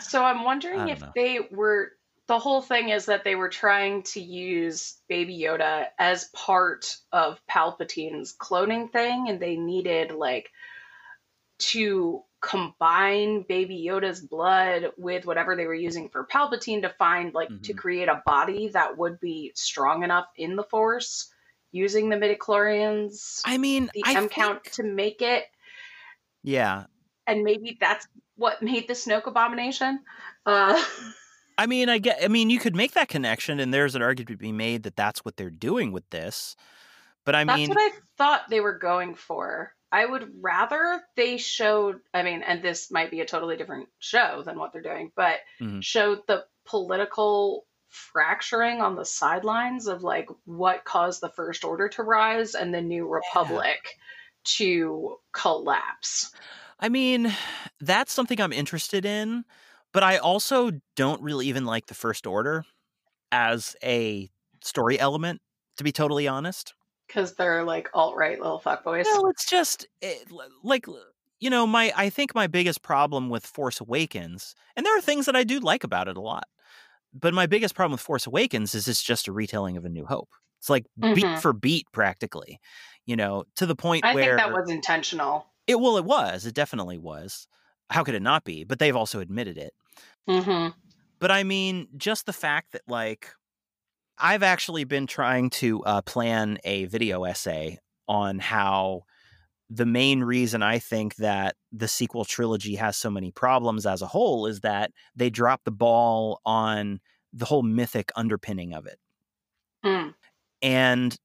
so I'm wondering if know. they were the whole thing is that they were trying to use Baby Yoda as part of Palpatine's cloning thing, and they needed like to combine Baby Yoda's blood with whatever they were using for Palpatine to find like mm-hmm. to create a body that would be strong enough in the Force using the midichlorians. I mean, the I M count to make it. Yeah, and maybe that's what made the Snoke abomination. Uh, [laughs] I mean, I get. I mean, you could make that connection, and there's an argument to be made that that's what they're doing with this. But I that's mean, that's what I thought they were going for. I would rather they showed. I mean, and this might be a totally different show than what they're doing, but mm-hmm. showed the political fracturing on the sidelines of like what caused the First Order to rise and the New Republic yeah. to collapse. I mean, that's something I'm interested in, but I also don't really even like the First Order as a story element, to be totally honest. Because they're like alt right little fuckboys. Well, it's just it, eh, like you know my I think my biggest problem with Force Awakens, and there are things that I do like about it a lot, but my biggest problem with Force Awakens is it's just a retelling of A New Hope. It's like mm-hmm. beat for beat, practically. You know, to the point I where I think that was intentional. It well, it was. It definitely was. How could it not be? But they've also admitted it. Mm-hmm. But I mean, just the fact that like I've actually been trying to uh, plan a video essay on how the main reason I think that the sequel trilogy has so many problems as a whole is that they dropped the ball on the whole mythic underpinning of it. Mm. And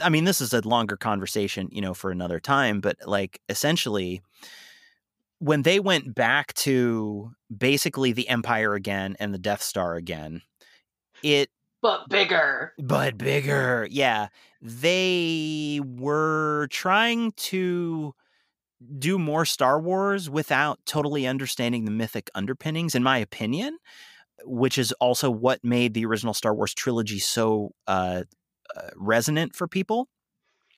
I mean, this is a longer conversation, you know, for another time, but like essentially, when they went back to basically the Empire again and the Death Star again, it. But bigger. But bigger. Yeah. They were trying to do more Star Wars without totally understanding the mythic underpinnings, in my opinion, which is also what made the original Star Wars trilogy so uh, uh, resonant for people,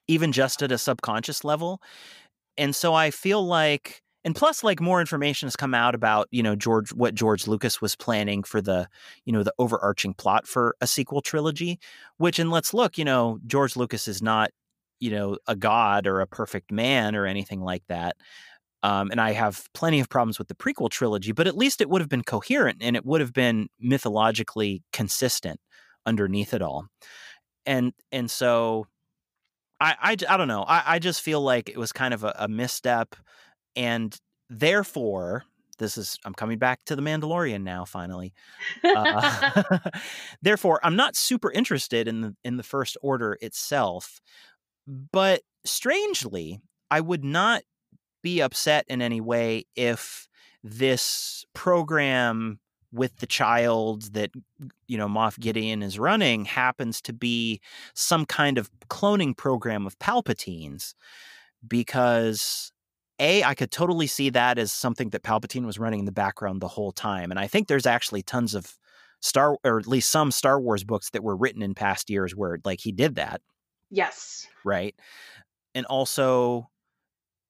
even just at a subconscious level. And so I feel like and plus like more information has come out about you know george what george lucas was planning for the you know the overarching plot for a sequel trilogy which and let's look you know george lucas is not you know a god or a perfect man or anything like that um, and i have plenty of problems with the prequel trilogy but at least it would have been coherent and it would have been mythologically consistent underneath it all and and so I, I, I don't know. I, I just feel like it was kind of a, a misstep and therefore this is i'm coming back to the mandalorian now finally uh, [laughs] [laughs] therefore i'm not super interested in the in the first order itself but strangely i would not be upset in any way if this program with the child that you know Moff Gideon is running happens to be some kind of cloning program of Palpatine's because a, I could totally see that as something that Palpatine was running in the background the whole time. And I think there's actually tons of Star, or at least some Star Wars books that were written in past years where like he did that. Yes. Right. And also,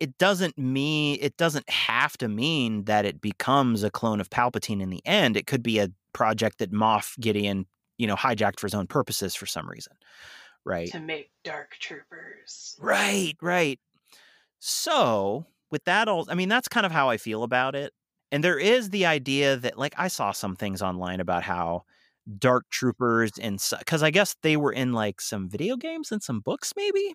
it doesn't mean, it doesn't have to mean that it becomes a clone of Palpatine in the end. It could be a project that Moff Gideon, you know, hijacked for his own purposes for some reason. Right. To make dark troopers. Right, right. So with that all I mean that's kind of how I feel about it. And there is the idea that like I saw some things online about how dark troopers and cuz I guess they were in like some video games and some books maybe?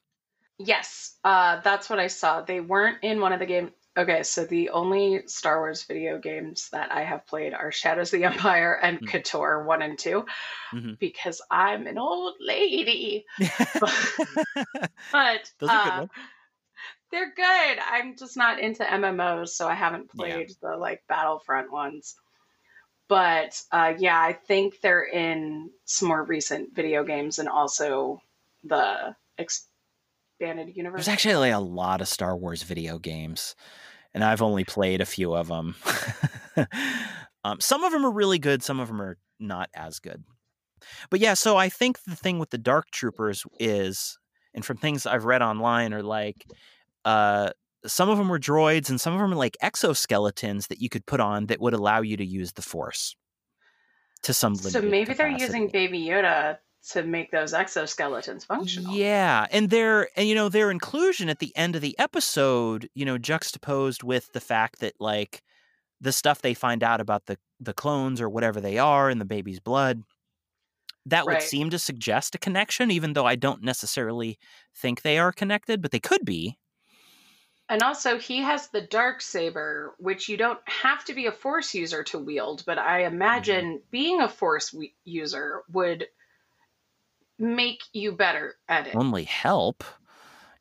Yes. Uh that's what I saw. They weren't in one of the games Okay, so the only Star Wars video games that I have played are Shadows of the [laughs] Empire and mm-hmm. KOTOR 1 and 2 mm-hmm. because I'm an old lady. [laughs] but, but uh, they're good. I'm just not into MMOs, so I haven't played yeah. the like Battlefront ones. But uh, yeah, I think they're in some more recent video games and also the expanded universe. There's actually a lot of Star Wars video games, and I've only played a few of them. [laughs] um, some of them are really good, some of them are not as good. But yeah, so I think the thing with the Dark Troopers is, and from things I've read online, are like uh, some of them were droids and some of them are like exoskeletons that you could put on that would allow you to use the force to some so maybe capacity. they're using baby yoda to make those exoskeletons functional yeah and their and you know their inclusion at the end of the episode you know juxtaposed with the fact that like the stuff they find out about the the clones or whatever they are in the baby's blood that right. would seem to suggest a connection even though i don't necessarily think they are connected but they could be and also, he has the dark saber, which you don't have to be a force user to wield. But I imagine mm-hmm. being a force we- user would make you better at it. Only help,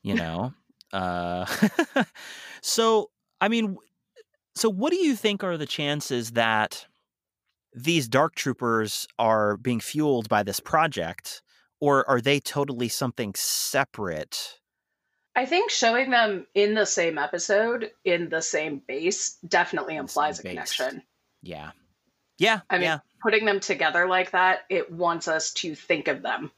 you know. uh, [laughs] so, I mean, so what do you think are the chances that these dark troopers are being fueled by this project, or are they totally something separate? I think showing them in the same episode in the same base definitely implies a connection. Yeah. Yeah. I mean, yeah. putting them together like that, it wants us to think of them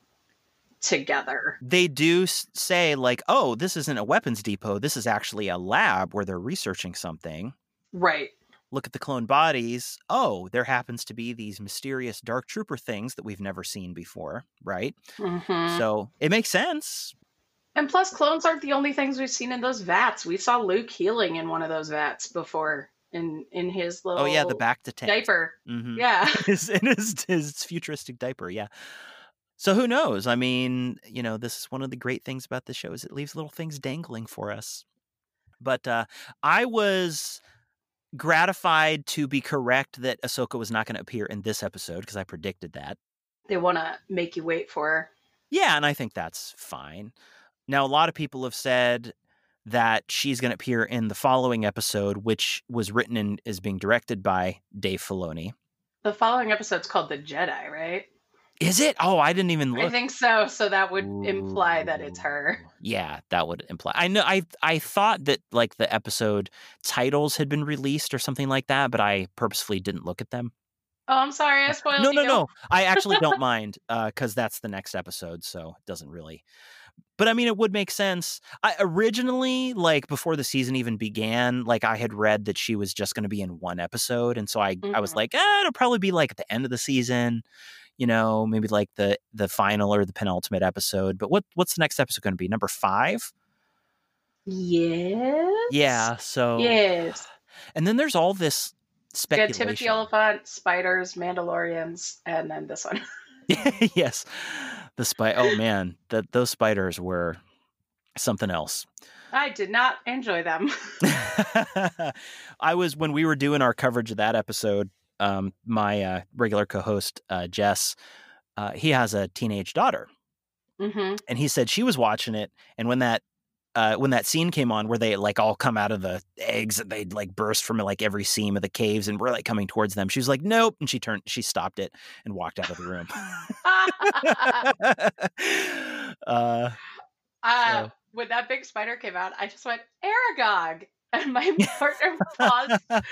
together. They do say, like, oh, this isn't a weapons depot. This is actually a lab where they're researching something. Right. Look at the clone bodies. Oh, there happens to be these mysterious dark trooper things that we've never seen before. Right. Mm-hmm. So it makes sense. And plus, clones aren't the only things we've seen in those vats. We saw Luke healing in one of those vats before in in his little oh yeah the bacta tank diaper mm-hmm. yeah [laughs] his, in his his futuristic diaper yeah so who knows i mean you know this is one of the great things about the show is it leaves little things dangling for us but uh i was gratified to be correct that ahsoka was not going to appear in this episode because i predicted that they want to make you wait for her yeah and i think that's fine now, a lot of people have said that she's going to appear in the following episode, which was written and is being directed by Dave Filoni. The following episode's called The Jedi, right? Is it? Oh, I didn't even look. I think so. So that would imply that it's her. Yeah, that would imply. I know. I I thought that like the episode titles had been released or something like that, but I purposefully didn't look at them. Oh, I'm sorry, I spoiled No, you. no, no. I actually don't [laughs] mind because that's the next episode, so it doesn't really. But I mean, it would make sense. I originally, like before the season even began, like I had read that she was just going to be in one episode, and so I I was Mhm. like, eh, it'll probably be like at the end of the season, you know, maybe like the the final or the penultimate episode. But what what's the next episode going to be? Number five? Yes. Yeah. So Yes. [sighs] and then there's all this Good speculation. Timothy Olyphant, spiders, Mandalorians, and then this one. [laughs] [laughs] yes, the spy. Oh man, that those spiders were something else. I did not enjoy them. [laughs] I was when we were doing our coverage of that episode. Um, my uh, regular co-host uh, Jess, uh, he has a teenage daughter, hmm and he said she was watching it, and when that uh, when that scene came on where they like all come out of the eggs and they like burst from like every seam of the caves and we're like coming towards them, she was like, "Nope," and she turned, she stopped it and walked out of the room. [laughs] [laughs] uh, uh, So- when that big spider came out, I just went Aragog, [laughs] and my partner paused. The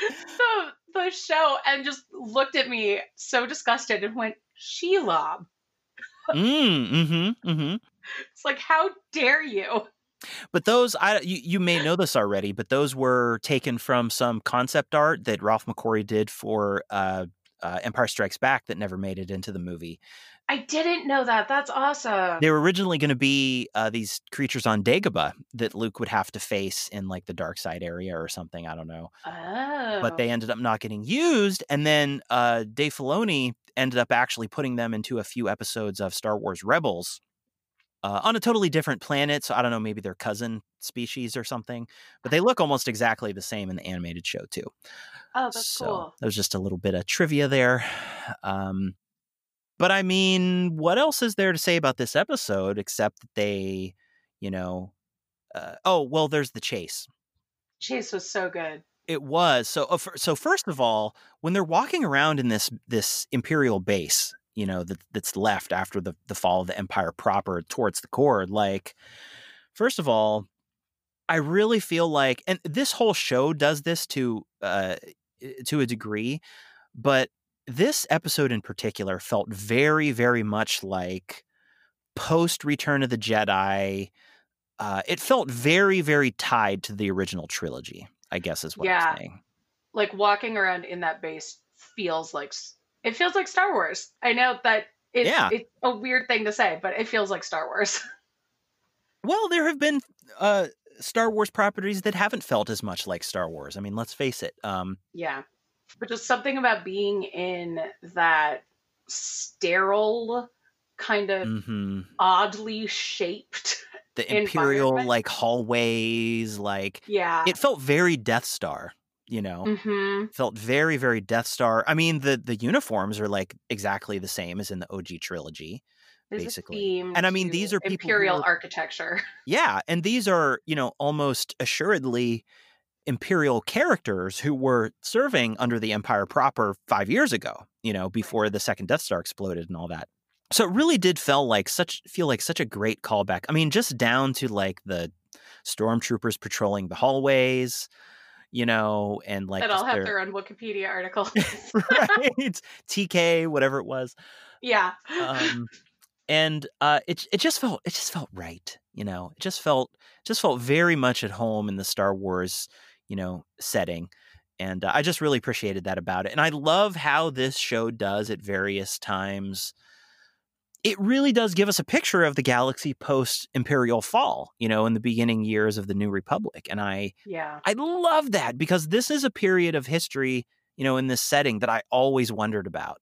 the show and just looked at me so disgusted and went Shelob. mm, mm-hmm, mm-hmm. It's like, how dare you? But those, I you, you may know this already, but those were taken from some concept art that Ralph McQuarrie did for uh, uh, Empire Strikes Back that never made it into the movie. I didn't know that. That's awesome. They were originally going to be uh, these creatures on Dagobah that Luke would have to face in like the dark side area or something. I don't know, oh, but they ended up not getting used, and then uh, Dave Filoni ended up actually putting them into a few episodes of Star Wars Rebels. Uh, on a totally different planet, so I don't know, maybe they're cousin species or something, but they look almost exactly the same in the animated show too. oh, that's so cool. that was just a little bit of trivia there. Um, but I mean, what else is there to say about this episode except that they, you know, uh, oh well, there's the chase. Chase was so good. It was so. Uh, so first of all, when they're walking around in this this imperial base, you know that that's left after the the fall of the empire proper towards the core, like first of all, I really feel like, and this whole show does this to uh to a degree, but this episode in particular felt very very much like post Return of the Jedi. Uh, it felt very very tied to the original trilogy. I guess is what Yeah. I'm saying. Like walking around in that base feels like it feels like Star Wars. I know that it's, Yeah. it's a weird thing to say, but it feels like Star Wars. [laughs] Well, there have been uh, Star Wars properties that haven't felt as much like Star Wars. I mean, let's face it. Um, yeah, but just something about being in that sterile, kind of mhm. oddly shaped. The [laughs] Imperial like hallways, like Yeah. it felt very Death Star. You know, hmm felt very very Death Star. I mean, the the uniforms are like exactly the same as in the OG trilogy. There's basically. And I mean, these are imperial were- architecture. [laughs] Yeah, and these are, you know, almost assuredly imperial characters who were serving under the empire proper 5 years ago, you know, before the second Death Star exploded and all that. So it really did feel like such feel like such a great callback. I mean, just down to like the stormtroopers patrolling the hallways, you know, and like that all have their- their own Wikipedia article. [laughs] right, TK, whatever it was. yeah. um, [laughs] and uh, it it just felt it just felt right, you know. It just felt just felt very much at home in the Star Wars, you know, setting, and uh, I just really appreciated that about it. And I love how this show does at various times. It really does give us a picture of the galaxy post Imperial fall, you know, in the beginning years of the New Republic, and I yeah. I love that because this is a period of history, you know, in this setting that I always wondered about,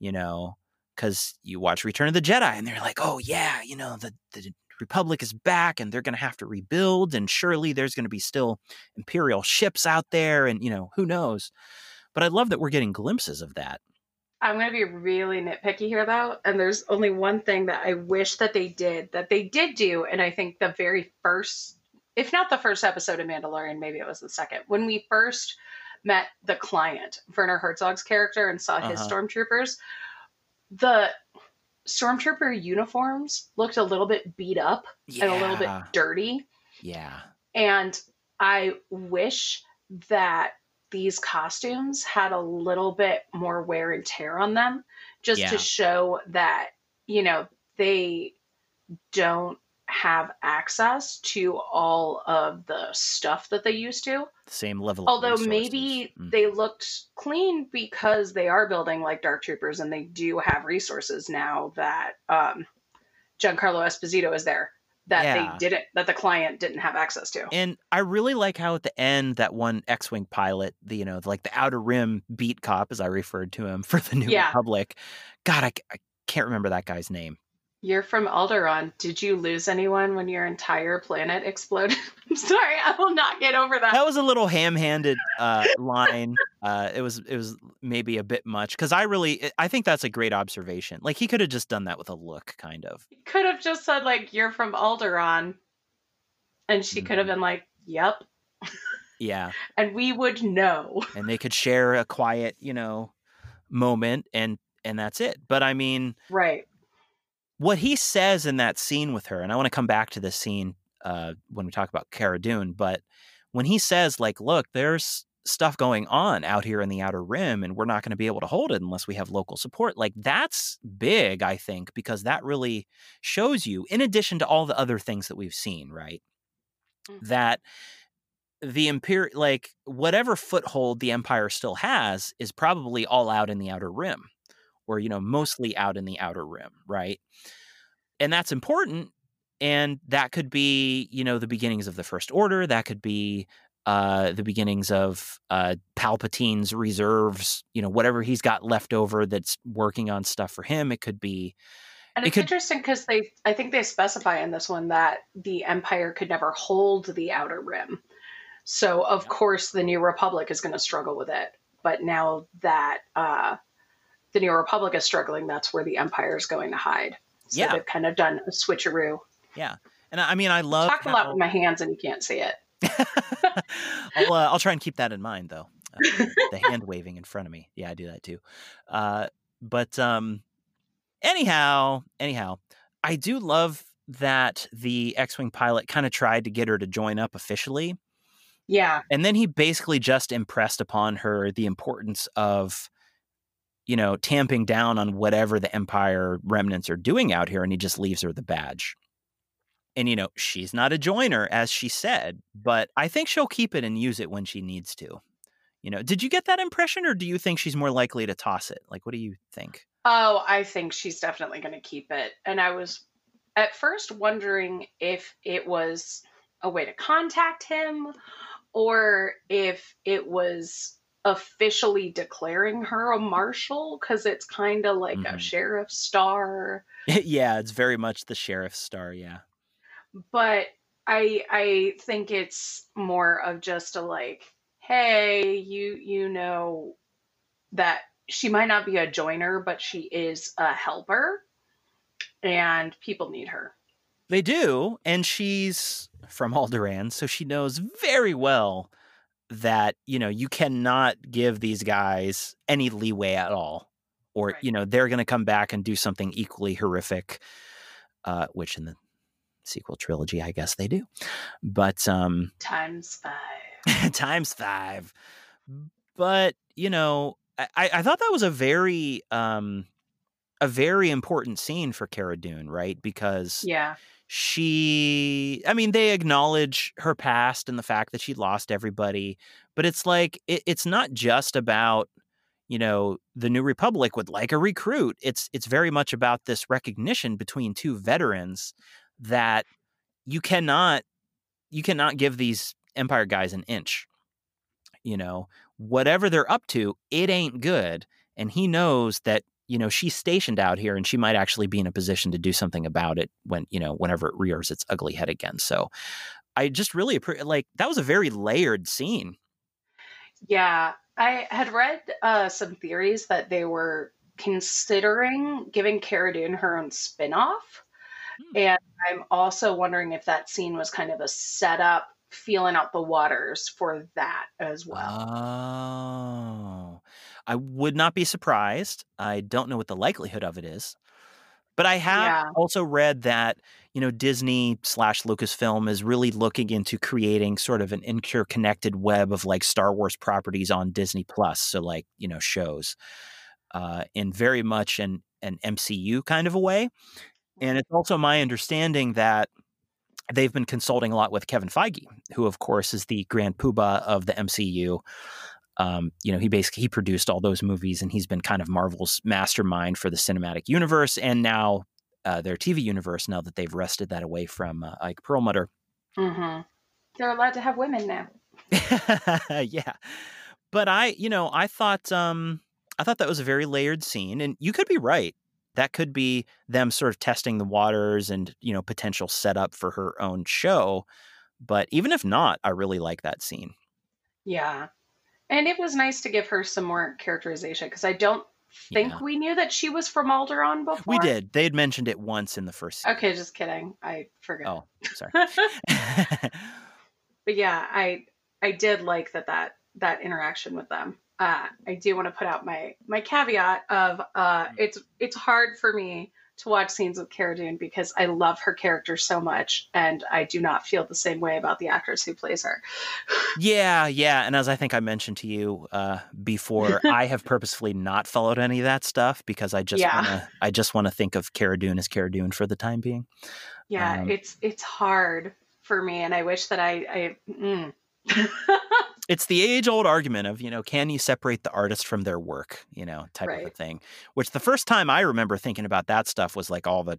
you know, because you watch Return of the Jedi and they're like, oh, yeah, you know, the, the Republic is back and they're going to have to rebuild. And surely there's going to be still Imperial ships out there. And, you know, who knows? But I love that we're getting glimpses of that. I'm going to be really nitpicky here, though. And there's only one thing that I wish that they did, that they did do. And I think the very first, if not the first episode of Mandalorian, maybe it was the second, when we first met the client, Werner Herzog's character, and saw his Uh-huh. stormtroopers, the stormtrooper uniforms looked a little bit beat up yeah. and a little bit dirty. Yeah. And I wish that these costumes had a little bit more wear and tear on them just Yeah. to show that, you know, they don't have access to all of the stuff that they used to. Same level. Although maybe Mm. they looked clean because they are building like Dark Troopers and they do have resources now that um, Giancarlo Esposito is there that Yeah. they didn't that the client didn't have access to. And I really like how at the end that one X-wing pilot, the you know, like the outer rim beat cop, as I referred to him [laughs] for the New Yeah. Republic. God, I, I can't remember that guy's name. You're from Alderaan. Did you lose anyone when your entire planet exploded? [laughs] I'm sorry, I will not get over that. That was a little ham-handed uh, line. Uh, it was it was maybe a bit much because I really I think that's a great observation. Like he could have just done that with a look, kind of. You could have just said like you're from Alderaan, and she could have Mhm. been like, "Yep," Yeah, [laughs] and we would know. [laughs] and they could share a quiet, you know, moment, and and that's it. But I mean, Right. What he says in that scene with her, and I want to come back to this scene uh, when we talk about Cara Dune, but when he says, like, look, there's stuff going on out here in the outer rim, and we're not going to be able to hold it unless we have local support, like, that's big, I think, because that really shows you, in addition to all the other things that we've seen, right? Mhm. That the imperial like whatever foothold the empire still has is probably all out in the outer rim or you know mostly out in the outer rim right and that's important and that could be you know the beginnings of the first order that could be uh the beginnings of uh palpatine's reserves you know whatever he's got left over that's working on stuff for him it could be And It it's could- interesting because they, I think they specify in this one that the Empire could never hold the Outer Rim. So of Yeah. course the New Republic is going to struggle with it. But now that uh, the New Republic is struggling, that's where the Empire is going to hide. So Yeah. they've kind of done a switcheroo. Yeah. And i mean i love Talk a lot with my hands and you can't see it. [laughs] I'll, uh, I'll try and keep that in mind, though. Uh, the hand [laughs] waving in front of me. Yeah, I do that too. Uh, but um, anyhow, anyhow, I do love that the X-wing pilot kind of tried to get her to join up officially, Yeah. and then he basically just impressed upon her the importance of, you know, tamping down on whatever the Empire remnants are doing out here, and he just leaves her the badge. And you know, she's not a joiner, as she said, but I think she'll keep it and use it when she needs to. You know, did you get that impression, or do you think she's more likely to toss it? Like, what do you think? Oh, I think she's definitely going to keep it. And I was at first wondering if it was a way to contact him or if it was officially declaring her a marshal because it's kind of like a Mhm. sheriff's star. [laughs] yeah, it's very much the sheriff's star. Yeah, But I I think it's more of just a like, hey, you you know that she might not be a joiner, but she is a helper and people need her. they do, and she's from Alderaan, so she knows very well that you know you cannot give these guys any leeway at all, or Right. you know they're going to come back and do something equally horrific, uh, which in the sequel trilogy, I guess they do. But um, Times five. [laughs] times five. But you know, I, I thought that was a very um a very important scene for Cara Dune, right? Because Yeah. She I mean, they acknowledge her past and the fact that she lost everybody, but it's like it, it's not just about you know the new republic would like a recruit. It's it's very much about this recognition between two veterans that you cannot you cannot give these empire guys an inch. You know whatever they're up to it ain't good and he knows that you know she's stationed out here and she might actually be in a position to do something about it when you know whenever it rears its ugly head again so i just really appre- like that was a very layered scene Yeah. I had read uh, some theories that they were considering giving Cara Dune her own spin off. Hmm. And I'm also wondering if that scene was kind of a setup, feeling out the waters for that as well. Oh, I would not be surprised. I don't know what the likelihood of it is, But I have Yeah. also read that you know Disney slash Lucasfilm is really looking into creating sort of an interconnected web of like Star Wars properties on Disney Plus. So like you know shows, uh, in very much an an MCU kind of a way. And it's also my understanding that they've been consulting a lot with Kevin Feige, who of course is the grand poobah of the MCU. Um, you know, he basically he produced all those movies, and he's been kind of Marvel's mastermind for the cinematic universe, and now uh, their TV universe. Now that they've wrested that away from uh, Ike Perlmutter, hmm They're allowed to have women now. [laughs] yeah. But I, you know, I thought, um, I thought that was a very layered scene, and you could be right. That could be them sort of testing the waters and you know potential setup for her own show. But even if not, I really like that scene. Yeah. And it was nice to give her some more characterization because I don't think Yeah. we knew that she was from Alderaan before. We did. They had mentioned it once in the first. season. Okay, just kidding. I forgot. Oh, sorry. [laughs] [laughs] but yeah, I I did like that that that interaction with them. Uh, I do want to put out my my caveat of uh, it's it's hard for me to watch scenes with Cara Dune because I love her character so much, and I do not feel the same way about the actress who plays her. [laughs] Yeah, yeah. And as I think I mentioned to you uh, before, I have [laughs] purposefully not followed any of that stuff because I just Yeah. wanna I just want to think of Cara Dune as Cara Dune for the time being. Yeah, Um, it's it's hard for me, and I wish that I I. Mm. [laughs] It's the age old argument of, you know, can you separate the artist from their work, you know, type of a thing. Which the first time I remember thinking about that stuff was like all the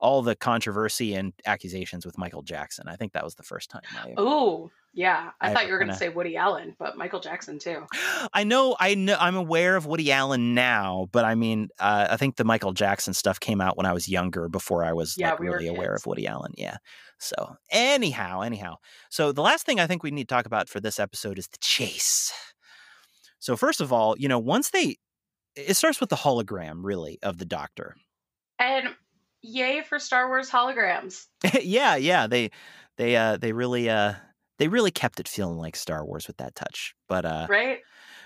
all the controversy and accusations with Michael Jackson. I think that was the first time oh yeah, I, I thought you were going to say Woody Allen, but Michael Jackson too. [gasps] I know, I know, I'm aware of Woody Allen now, but I mean, uh, I think the Michael Jackson stuff came out when I was younger, before I was Yeah, like we really aware of Woody Allen. Yeah. So anyhow, anyhow, so the last thing I think we need to talk about for this episode is the chase. So first of all, you know, once they, it starts with the hologram, really, of the Doctor. And yay for Star Wars holograms. [laughs] yeah, yeah, they, they, uh, they really, uh, they really kept it feeling like Star Wars with that touch. But uh, right?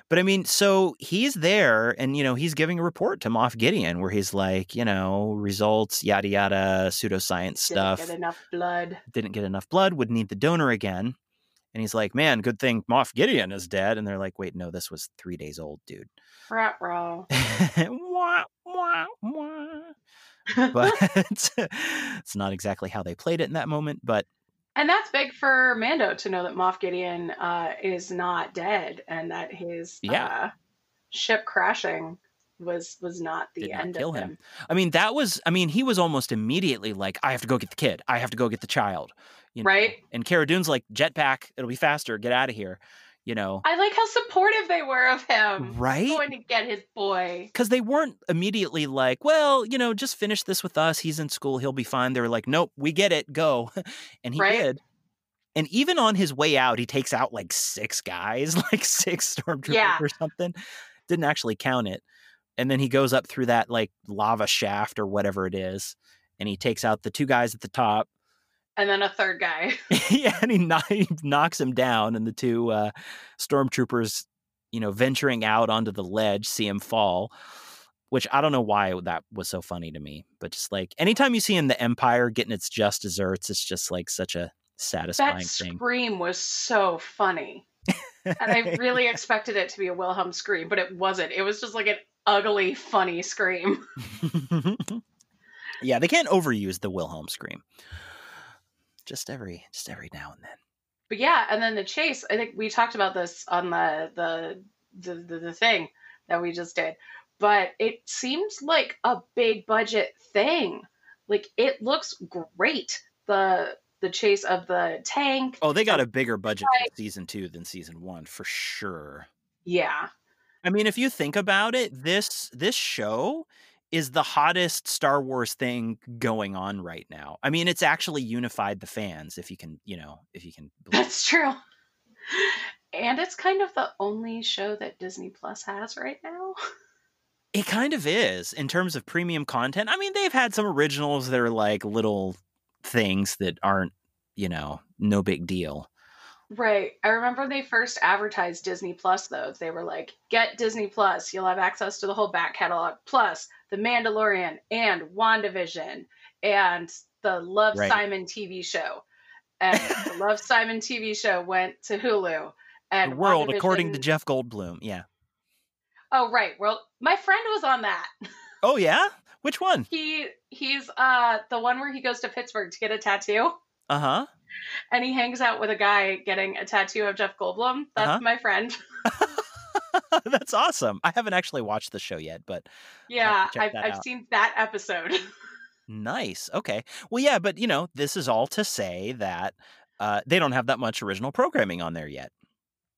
But I mean, so he's there and, you know, he's giving a report to Moff Gideon where he's like, you know, results, yada, yada, pseudoscience stuff. Didn't get enough blood. Didn't get enough blood, would need the donor again. And he's like, man, good thing Moff Gideon is dead. And they're like, wait, no, this was three days old, dude. Rat row. [laughs] wah, wah, wah. [laughs] But [laughs] it's not exactly how they played it in that moment. But And that's big for Mando to know that Moff Gideon uh, is not dead and that his Yeah. uh, ship crashing was was not the Did not end kill of him. him. I mean, that was, I mean, he was almost immediately like, I have to go get the kid. I have to go get the child. You know? Right? And Cara Dune's like, jetpack, it'll be faster. Get out of here. You know, I like how supportive they were of him. right? Going to get his boy. Because they weren't immediately like, well, you know, just finish this with us. He's in school. He'll be fine. They were like, nope, we get it. Go. [laughs] and he Right. did. And even on his way out, he takes out like six guys, [laughs] like six stormtroopers Yeah. or something. Didn't actually count it. And then he goes up through that like lava shaft or whatever it is. And he takes out the two guys at the top. And then a third guy. [laughs] yeah, and he, kno- he knocks him down, and the two uh, stormtroopers, you know, venturing out onto the ledge, see him fall. Which I don't know why that was so funny to me, but just like anytime you see in the Empire getting its just desserts, it's just like such a satisfying That thing. scream was so funny. And I really [laughs] expected it to be a Wilhelm scream, but it wasn't. It was just like an ugly, funny scream. [laughs] yeah, they can't overuse the Wilhelm scream. Just every, just every now and then. But yeah, and then the chase. I think we talked about this on the the the, the, the thing that we just did, but it seems like a big budget thing. Like it looks great. The the chase of the tank. Oh, they got a bigger budget for season two than season one for sure. Yeah, I mean, if you think about it, this this show is the hottest Star Wars thing going on right now. I mean, it's actually unified the fans if you can, you know, if you can believe. that's true. And it's kind of the only show that Disney Plus has right now. It kind of is in terms of premium content. I mean, they've had some originals that are like little things that aren't, you know, no big deal. Right. I remember they first advertised Disney Plus, though. They were like, get Disney Plus. You'll have access to the whole back catalog, plus The Mandalorian and WandaVision and the Love Right. Simon TV show. And the Love [laughs] Simon TV show went to Hulu. And the world according to Jeff Goldblum. Yeah. Oh, right. Well, my friend was on that. Oh yeah. Which one? He he's uh the one where he goes to Pittsburgh to get a tattoo. Uh huh. And he hangs out with a guy getting a tattoo of Jeff Goldblum. That's Uh-huh. my friend. [laughs] That's awesome. I haven't actually watched the show yet, but Yeah, I've, I've seen that episode. [laughs] nice. Okay. Well, yeah, but you know, this is all to say that uh, they don't have that much original programming on there yet.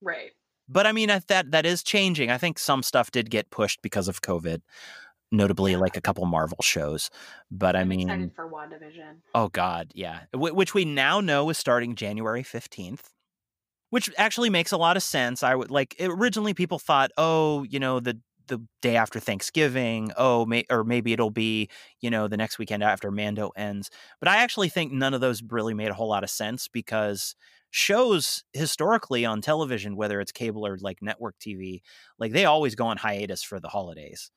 right. But I mean, that that is changing. I think some stuff did get pushed because of COVID, notably like a couple Marvel shows. But I I'm mean, excited for WandaVision. Oh God, yeah. Wh- which we now know is starting January fifteenth, which actually makes a lot of sense. I would like originally people thought, oh, you know, the the day after Thanksgiving, oh, may, or maybe it'll be you know the next weekend after Mando ends. But I actually think none of those really made a whole lot of sense because shows historically on television, whether it's cable or like network TV, like they always go on hiatus for the holidays.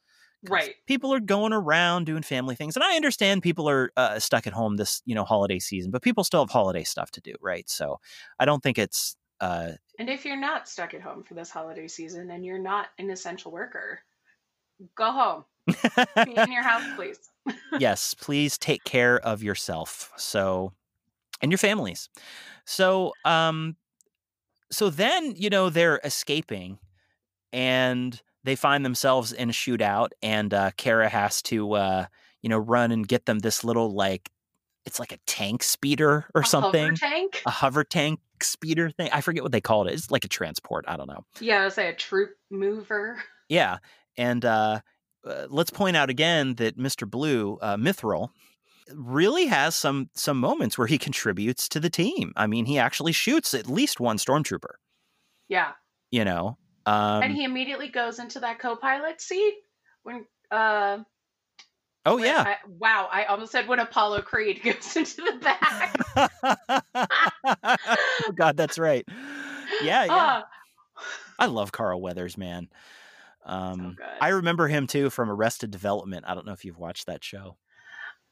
Right. People are going around doing family things, and I understand people are uh, stuck at home this you know holiday season, but people still have holiday stuff to do, right? So I don't think it's uh, And if you're not stuck at home for this holiday season and you're not an essential worker, go home. Be in your house, [laughs] please. yes, please take care of yourself. So and your families. So um so then, you know, they're escaping and they find themselves in a shootout and uh Cara has to uh you know run and get them this little like it's like a tank speeder or A something. hover tank? A hover tank speeder thing. I forget what they called it. It's like a transport. I don't know. Yeah, I would say a troop mover. Yeah, and uh, uh, let's point out again that Mr. Blue, uh, Mythrol, really has some some moments where he contributes to the team. I mean, he actually shoots at least one stormtrooper. Yeah. You know, um, and he immediately goes into that co-pilot seat when uh oh when- yeah, I, wow, I almost said when Apollo Creed [laughs] goes into the back. [laughs] oh god, that's right. Yeah, yeah. Ah, I love Carl Weathers, man. Um, good. I remember him too from Arrested Development. I don't know if you've watched that show.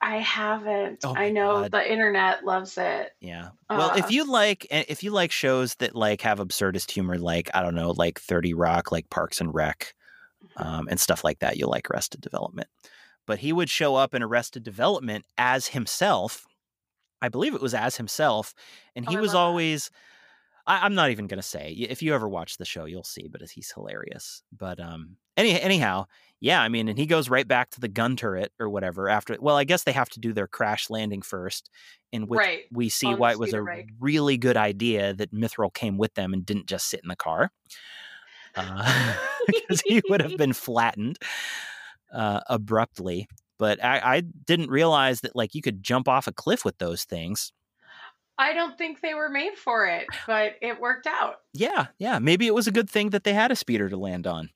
I haven't. Oh I know God. the internet loves it. Yeah. Well, Uh. if you like if you like shows that like have absurdist humor like I don't know, like 30 Rock, like Parks and Rec, um, and stuff like that, you'll like Arrested Development. But he would show up in Arrested Development as himself. I believe it was as himself, and Oh, he I was always. that. I, I'm not even gonna say. If you ever watch the show, you'll see. But he's hilarious. But um, any anyhow, yeah. I mean, and he goes right back to the gun turret or whatever after. Well, I guess they have to do their crash landing first, in which Right. we see on why it was a really good idea that Mythrol came with them and didn't just sit in the car, [laughs] because he would have [laughs] been flattened uh, abruptly. But I, I didn't realize that like you could jump off a cliff with those things. I don't think they were made for it, but it worked out. Yeah, yeah. Maybe it was a good thing that they had a speeder to land on.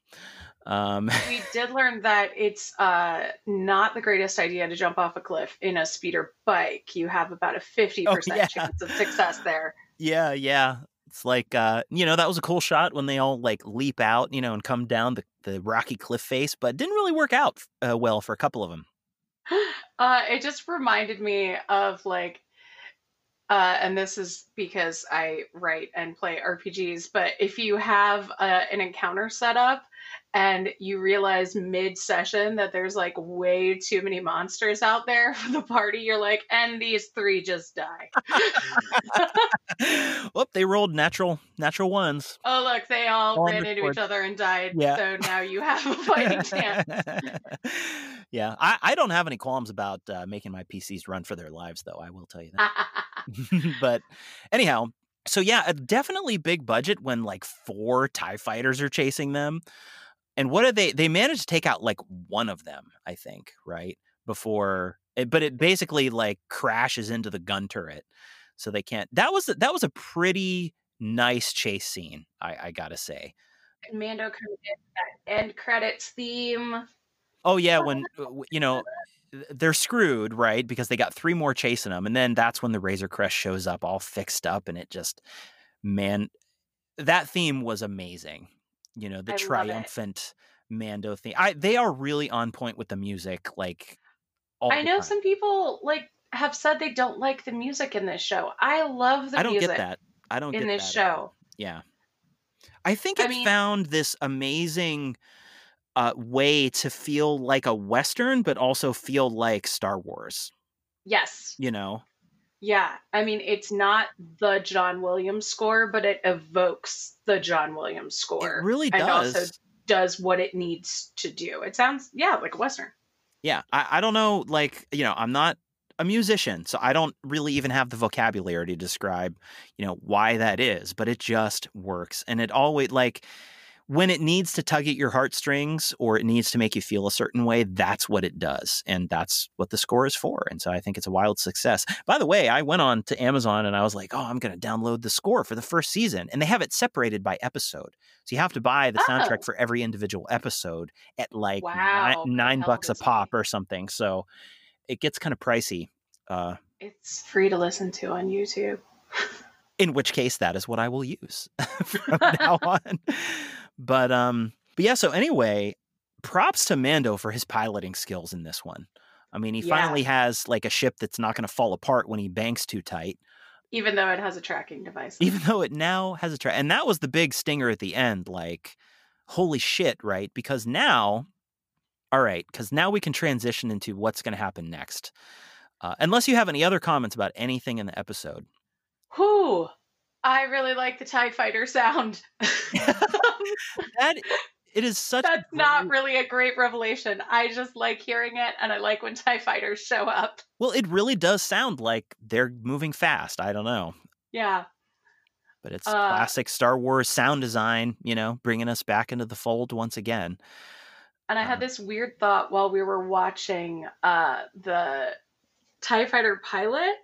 Um, [laughs] We did learn that it's uh, not the greatest idea to jump off a cliff in a speeder bike. You have about a 50% Oh, yeah. chance of success there. yeah, yeah. It's like uh, you know that was a cool shot when they all like leap out, you know, and come down the, the rocky cliff face, but didn't really work out uh, well for a couple of them. [gasps] Uh, it just reminded me of like, uh, and this is because I write and play RPGs, but if you have uh, an encounter set up and you realize mid session that there's like way too many monsters out there for the party, you're like, and these three just die. [laughs] Whoop! They rolled natural natural ones. oh, look, they all All ran into each other and died. Yeah. So now you have a fighting [laughs] chance. yeah, I, I don't have any qualms about uh, making my PCs run for their lives, though. I will tell you that. [laughs] [laughs] but anyhow, so yeah, a definitely big budget when like four Tie fighters are chasing them. And what did they? They managed to take out like one of them, I think, right before. It, but it basically like crashes into the gun turret, so they can't. That was that was a pretty nice chase scene. I, I gotta say. Mando comes in that end credits theme. Oh yeah, when uh, you know they're screwed, right? Because they got three more chasing them, and then that's when the Razor Crest shows up, all fixed up, and it just man, that theme was amazing. You know, the I triumphant Mando theme. I they are really on point with the music. Like, all I know some people like have said they don't like the music in this show. I love the I don't music get that. I don't in get this show. Yeah. I think I it mean- found this amazing uh, way to feel like a Western, but also feel like Star Wars, Yes. you know? Yeah. I mean, it's not the John Williams score, but it evokes the John Williams score. It really and also does. does what it needs to do. It sounds, yeah, like a Western. Yeah. I, I don't know, like, you know, I'm not a musician, so I don't really even have the vocabulary to describe, you know, why that is, but it just works. And it always, like, when it needs to tug at your heartstrings or it needs to make you feel a certain way, that's what it does. And that's what the score is for. And so I think it's a wild success. By the way, I went on to Amazon and I was like, oh, I'm going to download the score for the first season. And they have it separated by episode. So you have to buy the soundtrack Oh. for every individual episode at like Wow, nine, nine bucks a pop or something. So it gets kind of pricey. Uh, It's free to listen to on YouTube. in which case that is what I will use [laughs] from [laughs] now on. But um but yeah, so anyway, props to Mando for his piloting skills in this one. I mean, he Yeah. finally has like a ship that's not going to fall apart when he banks too tight, Even though it has a tracking device. even though it now has a track. And that was the big stinger at the end like holy shit, right? Because now all right, cuz now we can transition into what's going to happen next. Uh, unless you have any other comments about anything in the episode. Whew. I really like the TIE fighter sound. [laughs] That it is such That's not really a great revelation. I just like hearing it and I like when TIE fighters show up. Well, it really does sound like they're moving fast. I don't know. Yeah. But it's Uh, classic Star Wars sound design, you know, bringing us back into the fold once again. And I had this weird thought while we were watching uh, the TIE fighter pilot.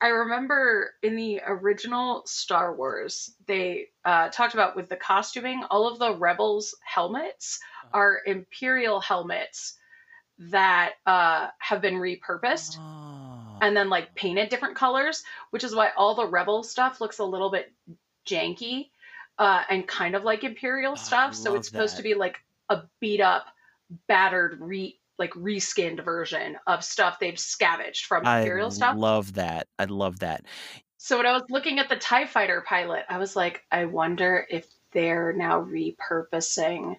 I remember in the original Star Wars, they uh, talked about with the costuming, all of the rebels' helmets are Imperial helmets that uh, have been repurposed Oh. and then like painted different colors, which is why all the rebel stuff looks a little bit janky uh, and kind of like Imperial Oh, stuff. So it's supposed that. to be like a beat up, battered, re like reskinned version of stuff they've scavenged from I Imperial stuff. I love that. I love that. So when I was looking at the TIE fighter pilot, I was like, I wonder if they're now repurposing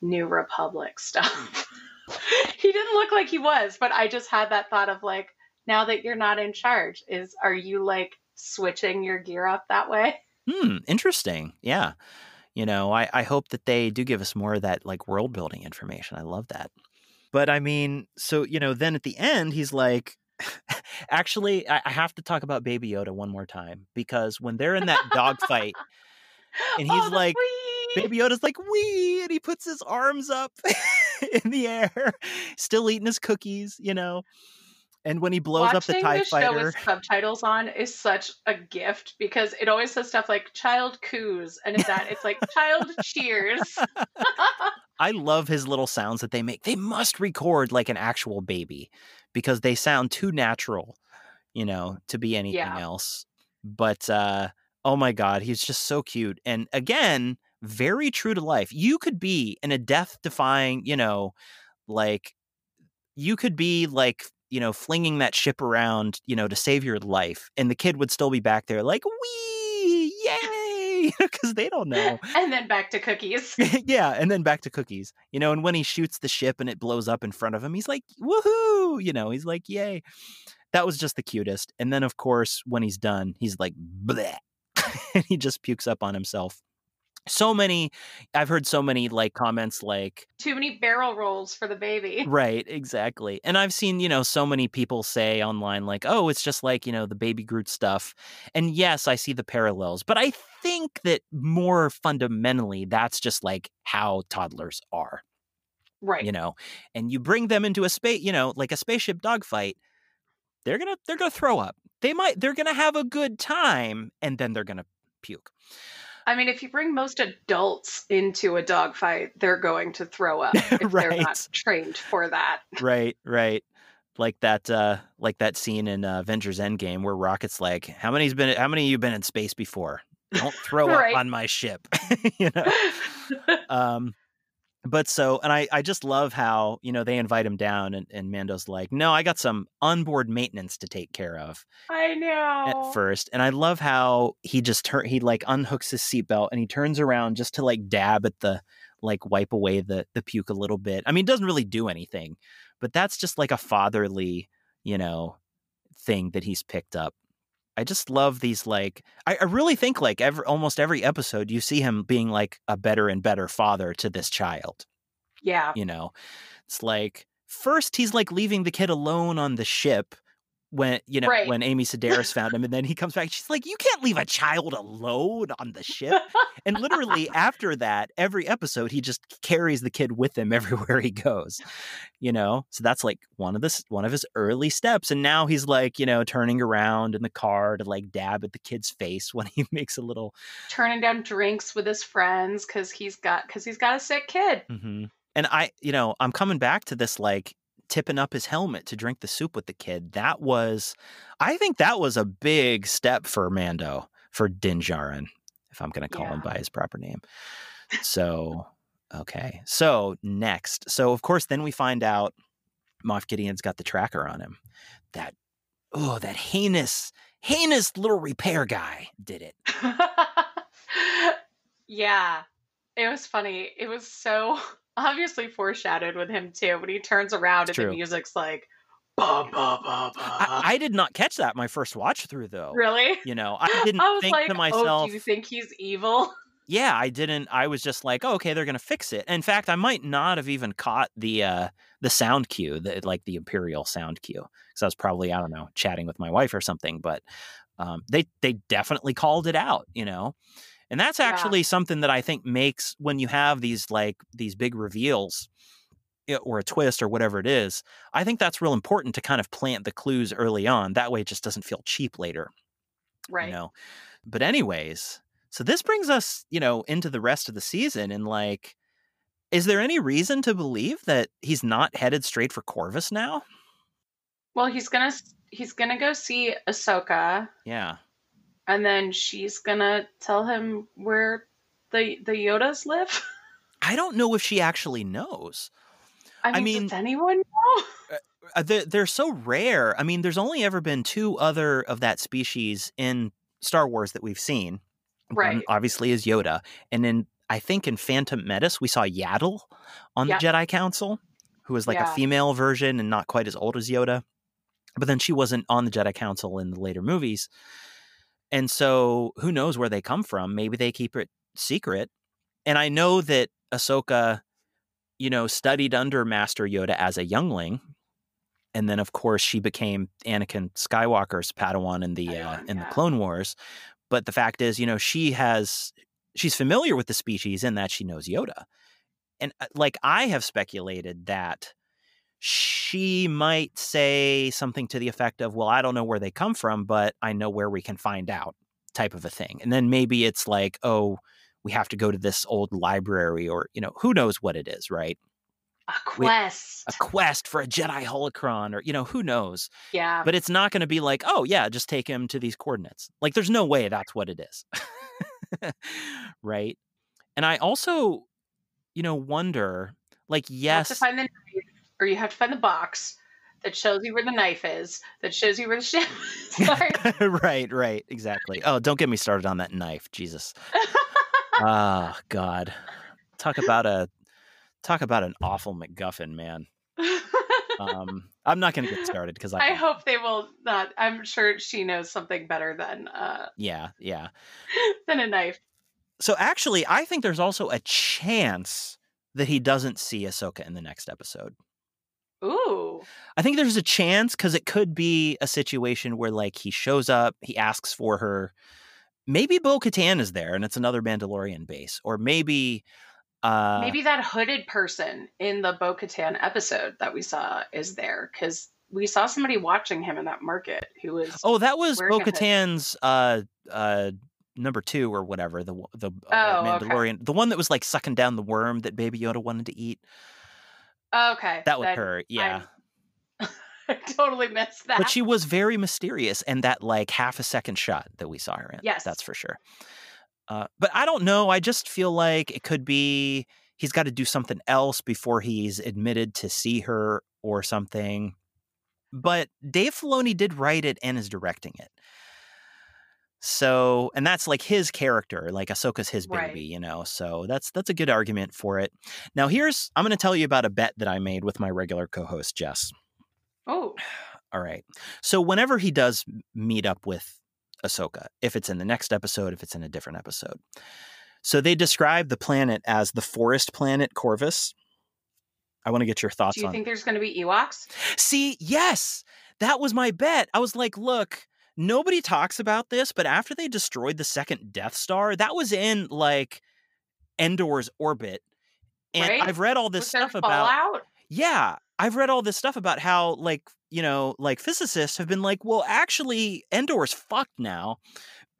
New Republic stuff. [laughs] he didn't look like he was, but I just had that thought of like, now that you're not in charge, is are you like switching your gear up that way? Hmm, interesting. Yeah. You know, I, I hope that they do give us more of that like world building information. I love that. But I mean, so, you know, then at the end, he's like, [laughs] actually, I, I have to talk about Baby Yoda one more time because when they're in that dogfight, [laughs] And he's Oh, like, wee! Baby Yoda's like, wee, and he puts his arms up [laughs] in the air, still eating his cookies, you know. And when he blows up the Watching TIE this show with subtitles on is such a gift because it always says stuff like child coos and it's that it's like [laughs] child cheers. [laughs] I love his little sounds that they make. They must record like an actual baby because they sound too natural, you know, to be anything Yeah. else. But uh oh my god, he's just so cute. And again, very true to life. You could be in a death defying, you know, like you could be like, you know, flinging that ship around, you know, to save your life and the kid would still be back there like, "Wee! Yay!" [laughs] because they don't know and then back to cookies. [laughs] yeah, and then back to cookies. You know, and when he shoots the ship and it blows up in front of him, he's like, woohoo! You know, he's like, yay. That was just the cutest. And then, of course, when he's done, he's like, bleh. [laughs] and he just pukes up on himself. So many, I've heard so many like comments like, Too many barrel rolls for the baby. right, exactly. And I've seen, you know, so many people say online, like, oh, it's just like, you know, the baby Groot stuff. And yes, I see the parallels, but I think that more fundamentally, that's just like how toddlers are. Right. you know and you bring them into a space you know like a spaceship dogfight they're gonna they're gonna throw up they might they're gonna have a good time and then they're gonna puke I mean, if you bring most adults into a dogfight, they're going to throw up [laughs] if they're not trained for that. right right like that uh like that scene in uh, avengers endgame where rocket's like how many's been how many of you been in space before Don't throw Right. up on my ship. [laughs] you know. [laughs] Um, but so, and I, I just love how you know they invite him down, and, and Mando's like, "No, I got some onboard maintenance to take care of." I know. at first, and I love how he just turn he like unhooks his seatbelt and he turns around just to like dab at the like wipe away the the puke a little bit. I mean, it doesn't really do anything, but that's just like a fatherly, you know, thing that he's picked up. I just love these like I, I really think like every almost every episode you see him being like a better and better father to this child Yeah. you know it's like first he's like leaving the kid alone on the ship when you know Right. when amy sedaris found him and then he comes back she's like you can't leave a child alone on the ship and literally [laughs] after that every episode he just carries the kid with him [laughs] everywhere he goes you know so that's like one of this one of his early steps and now he's like you know turning around in the car to like dab at the kid's face [laughs] when he makes a little Turning down drinks with his friends because he's got because he's got a sick kid. hmm And I, you know, I'm coming back to this like tipping up his helmet to drink the soup with the kid. That was, I think that was a big step for Mando, for Din Djarin, if I'm going to call him by his proper name. So, okay. So next, so of course, then we find out Moff Gideon's got the tracker on him. That, oh, that heinous, heinous little repair guy did it. [laughs] yeah. It was funny. It was so [laughs] obviously foreshadowed with him too. When he turns around It's and true. the music's like ba ba ba ba. I, I did not catch that my first watch through though. really? You know, I didn't [laughs] I was think like, to oh, myself. do you think he's evil? [laughs] yeah i didn't i was just like oh, okay they're gonna fix it in fact i might not have even caught the uh the sound cue the like the imperial sound cue because i was probably i don't know chatting with my wife or something but um they they definitely called it out you know and that's Yeah. actually something that i think makes when you have these like these big reveals eh, or a twist or whatever it is i think that's real important to kind of plant the clues early on. That way it just doesn't feel cheap later Right. you know? But anyways so this brings us you know into the rest of the season and like is there any reason to believe that he's not headed straight for corvus now? Well, he's gonna he's gonna go see Ahsoka, yeah and then she's gonna tell him where the the Yodas live. [laughs] i don't know if she actually knows I I mean, mean- does anyone know? [laughs] uh, they're, they're so rare i mean there's only ever been two other of that species in star wars that we've seen One Right. obviously is yoda and then i think in phantom menace we saw yaddle on Yeah. the jedi council who was like a female version and not quite as old as yoda but then she wasn't on the jedi council in the later movies and so who knows where they come from maybe they keep it secret and i know that ahsoka you know studied under master yoda as a youngling and then of course she became anakin skywalker's padawan in the uh, Padawan, in the clone wars but the fact is you know she has she's familiar with the species in that she knows yoda and uh, like i have speculated that she might say something to the effect of well i don't know where they come from but i know where we can find out type of a thing. And then maybe it's like oh we have to go to this old library or you know who knows what it is right? A quest. a quest. for a jedi holocron or you know who knows? Yeah. but it's not going to be like oh yeah just take him to these coordinates. Like there's no way that's what it is [laughs] right? And i also you know wonder like yes find the or you have to find the box that shows you where the knife is, that shows you where the ship is. [laughs] Sorry. right right exactly oh don't get me started on that knife jesus oh [laughs] god talk about a talk about an awful macguffin man um i'm not going to get started because I, I hope they will not. I'm sure she knows something better than uh yeah yeah [laughs] than a knife. So actually, I think there's also a chance that he doesn't see Ahsoka in the next episode. Ooh. I think there's a chance because it could be a situation where like he shows up, he asks for her. Maybe Bo Katan is there and it's another Mandalorian base, or maybe uh Maybe that hooded person in the Bo Katan episode that we saw is there because we saw somebody watching him in that market who was. Oh, that was Bo. Katan's uh uh number two or whatever, the the uh, Oh, okay. Mandalorian, the one that was like sucking down the worm that Baby Yoda wanted to eat. Okay. That was then her, yeah. [laughs] I totally missed that. but she was very mysterious and that like half a second shot that we saw her in Yes. that's for sure Uh, but I don't know. I just feel like it could be he's got to do something else before he's admitted to see her or something. But Dave Filoni did write it and is directing it. So, and that's like his character, like Ahsoka's his baby, Right. you know. So that's that's a good argument for it. Now, here's I'm going to tell you about a bet that I made with my regular co-host Jess. Oh, [sighs] All right. So whenever he does meet up with Ahsoka, if it's in the next episode, if it's in a different episode. So they describe the planet as the forest planet Corvus. I want to get your thoughts do you think there's going to be Ewoks? See, yes, that was my bet. I was like, look, nobody talks about this, but after they destroyed the second Death Star, that was in like Endor's orbit. And Right? I've read all this Was stuff about fallout? yeah, I've read all this stuff about how like, you know, like physicists have been like, well, actually Endor's fucked now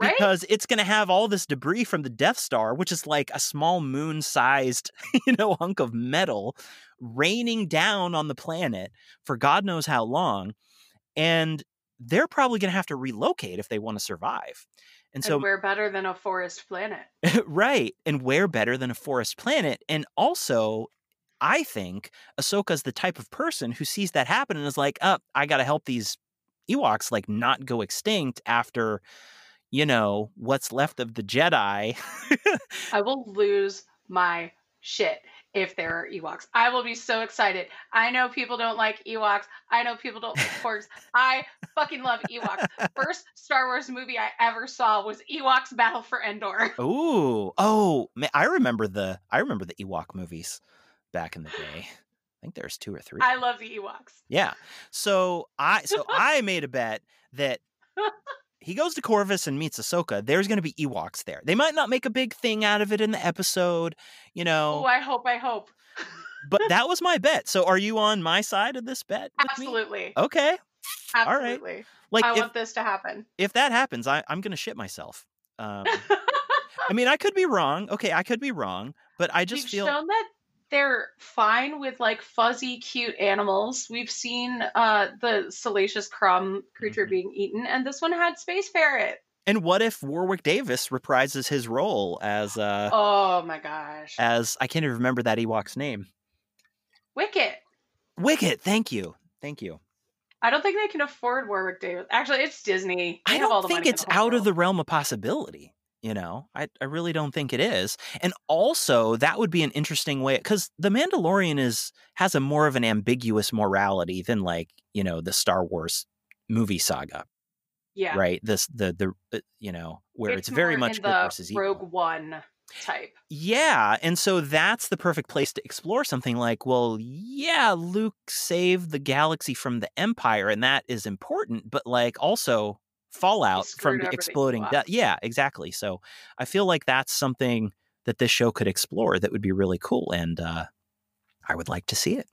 Right? because it's going to have all this debris from the Death Star, which is like a small moon-sized, [laughs] you know, hunk of metal raining down on the planet for God knows how long, and they're probably going to have to relocate if they want to survive. And And so we're better than a forest planet. [laughs] right. And we're better than a forest planet? And also, I think Ahsoka's the type of person who sees that happen and is like, oh, I got to help these Ewoks like not go extinct after, you know, what's left of the Jedi. [laughs] I will lose my shit if there are Ewoks. I will be so excited. I know people don't like Ewoks. I know people don't like porgs. I fucking love Ewoks. First Star Wars movie I ever saw was Ewoks Battle for Endor. [laughs] Ooh, oh, man, I remember the I remember the Ewok movies back in the day. I think there's two or three. I love the Ewoks. Yeah. So I so [laughs] I made a bet that [laughs] he goes to Corvus and meets Ahsoka. There's going to be Ewoks there. They might not make a big thing out of it in the episode, you know. Oh, I hope, I hope. but [laughs] that was my bet. So are you on my side of this bet? with me? Absolutely. Okay. all right. Absolutely. Like I if want this to happen. if that happens, I I'm going to shit myself. Um [laughs] I mean, I could be wrong. Okay, I could be wrong, but I just We've feel shown that they're fine with like fuzzy, cute animals. We've seen uh the salacious crumb creature Mhm. being eaten, and this one had space ferret. And what if Warwick Davis reprises his role as uh Oh my gosh. as I can't even remember that Ewok's name. Wicket. Wicket, thank you. Thank you. I don't think they can afford Warwick Davis. Actually, it's Disney. They I have all don't the think money it's out of the realm of possibility. You know, I, I really don't think it is. And also, that would be an interesting way because the Mandalorian is has a more of an ambiguous morality than like you know the Star Wars movie saga, Yeah. right? This the the uh, you know where it's, very much in good the versus evil. Rogue One type. Yeah, and so that's the perfect place to explore something like, well, yeah, Luke saved the galaxy from the Empire, and that is important, but like also fallout from over the the exploding. Yeah, exactly. So I feel like that's something that this show could explore that would be really cool, and uh, I would like to see it.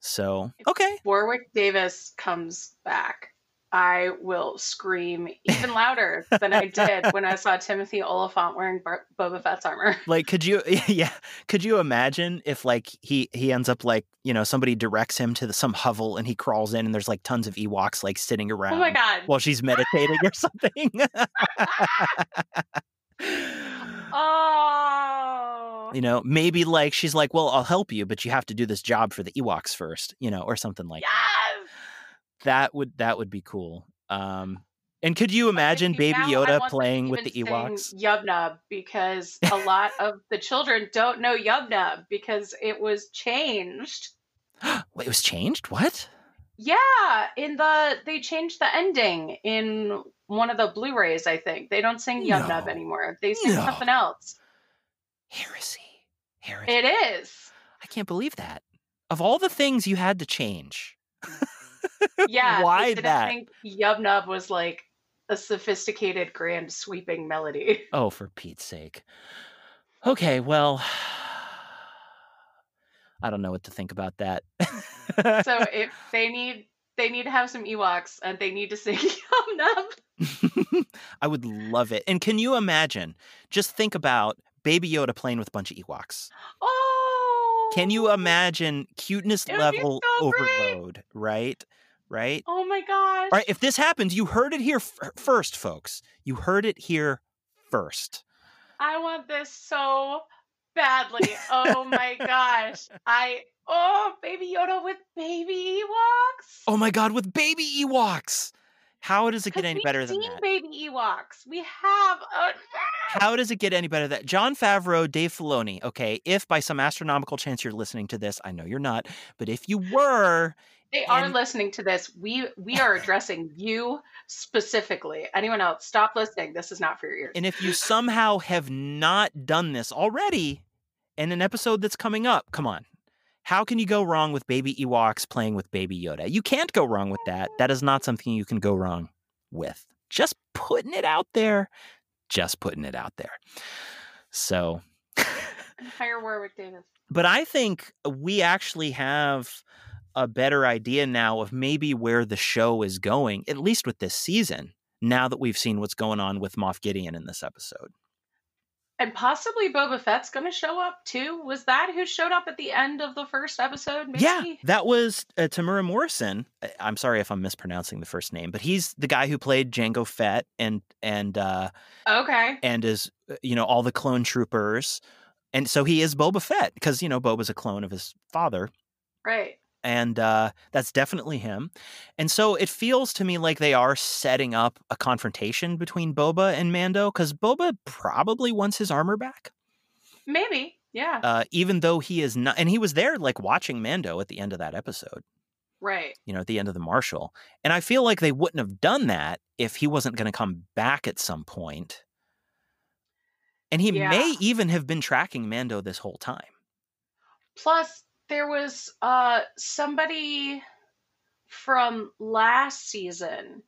So okay, Warwick Davis comes back. I will scream even louder than I did when I saw Timothy Olyphant wearing Bar- Boba Fett's armor. [laughs] like could you [laughs] yeah could you imagine if like he he ends up like you know somebody directs him to the, some hovel and he crawls in and there's like tons of ewoks like sitting around Oh my god. while she's meditating or something [laughs] Oh. you know maybe like she's like well i'll help you but you have to do this job for the ewoks first you know or something like that. Yes. that would that would be cool um and could you imagine baby yoda want them to playing with the ewoks Yubnub because a [laughs] lot of the children don't know Yubnub because it was changed. [gasps] Wait, it was changed what Yeah, in the they changed the ending in one of the Blu-rays. I think they don't sing Yubnub No. anime. They sing No. something else. heresy heresy It is. I can't believe that. Of all the things you had to change, [laughs] Yeah. [laughs] Why didn't that? think Yubnub was like a sophisticated, grand, sweeping melody. [laughs] oh, for Pete's sake. Okay, well, [sighs] I don't know what to think about that. so [laughs] if they need they need to have some Ewoks and they need to sing Yubnub. I would love it. And can you imagine? Just think about Baby Yoda playing with a bunch of Ewoks. [gasps] Oh. Can you imagine cuteness It would be level so overload? Right? Right? Oh my gosh. All right, if this happens, you heard it here f- first, folks. You heard it here first. I want this so badly. [laughs] Oh my gosh. I oh baby Yoda with baby Ewoks. Oh my god, with baby Ewoks. How does it get any better than that? Baby Ewoks. We have. A... How does it get any better than that? Jon Favreau, Dave Filoni. Okay, if by some astronomical chance you're listening to this, I know you're not, but if you were, they are listening to this. We we are addressing you specifically. Anyone else, stop listening. This is not for your ears. And if you somehow have not done this already in an episode that's coming up, come on. How can you go wrong with baby Ewoks playing with baby Yoda? You can't go wrong with that. That is not something you can go wrong with. Just putting it out there. Just putting it out there. So Hire Warwick Davis. But I think we actually have a better idea now of maybe where the show is going, at least with this season, now that we've seen what's going on with Moff Gideon in this episode. And possibly Boba Fett's going to show up too. Was that who showed up at the end of the first episode? Maybe? Yeah, that was uh, Temuera Morrison. I'm sorry if I'm mispronouncing the first name, but he's the guy who played Jango Fett and and uh, okay, and is uh, you know all the clone troopers, and so he is Boba Fett because you know Boba's a clone of his father, right? And uh, that's definitely him. And so it feels to me like they are setting up a confrontation between Boba and Mando because Boba probably wants his armor back. Maybe, yeah. Uh, even though he is not, and he was there like watching Mando at the end of that episode. Right. You know, at the end of the Marshal. And I feel like they wouldn't have done that if he wasn't going to come back at some point. And he yeah. may even have been tracking Mando this whole time. Plus, there was uh somebody from last season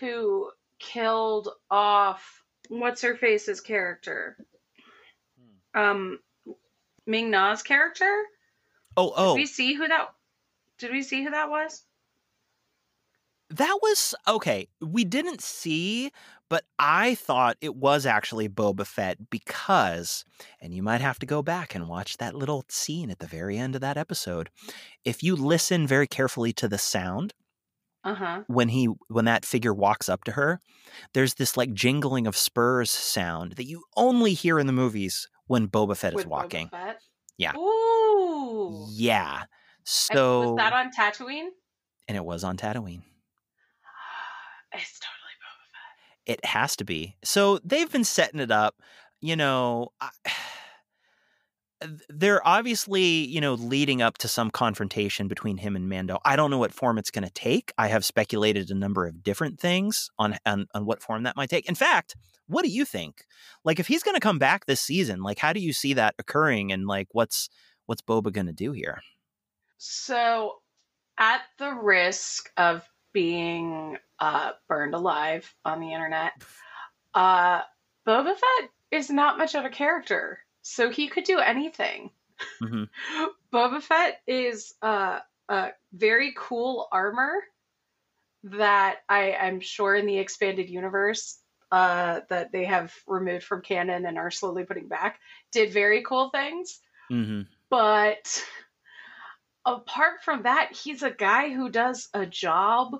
who killed off what's her face's character hmm. um ming na's character oh oh did we see who that did we see who that was that was okay. We didn't see, but I thought it was actually Boba Fett because, and you might have to go back and watch that little scene at the very end of that episode. If you listen very carefully to the sound, uh-huh. when he when that figure walks up to her, there's this like jingling of spurs sound that you only hear in the movies when Boba Fett With is walking. Fett? Yeah. Ooh. Yeah. So and was that on Tatooine? And it was on Tatooine. [gasps] Boba Fett. It has to be. So they've been setting it up. You know, I, [sighs] they're obviously, you know, leading up to some confrontation between him and Mando. I don't know what form it's going to take. I have speculated a number of different things on, on on what form that might take. In fact, what do you think? Like, if he's going to come back this season, like, how do you see that occurring? And like, what's what's Boba going to do here? So, at the risk of being uh, burned alive on the internet. Uh, Boba Fett is not much of a character, so he could do anything. Mm-hmm. [laughs] Boba Fett is uh, a very cool armor that I am sure in the expanded universe uh, that they have removed from canon and are slowly putting back did very cool things. Mm-hmm. But apart from that, he's a guy who does a job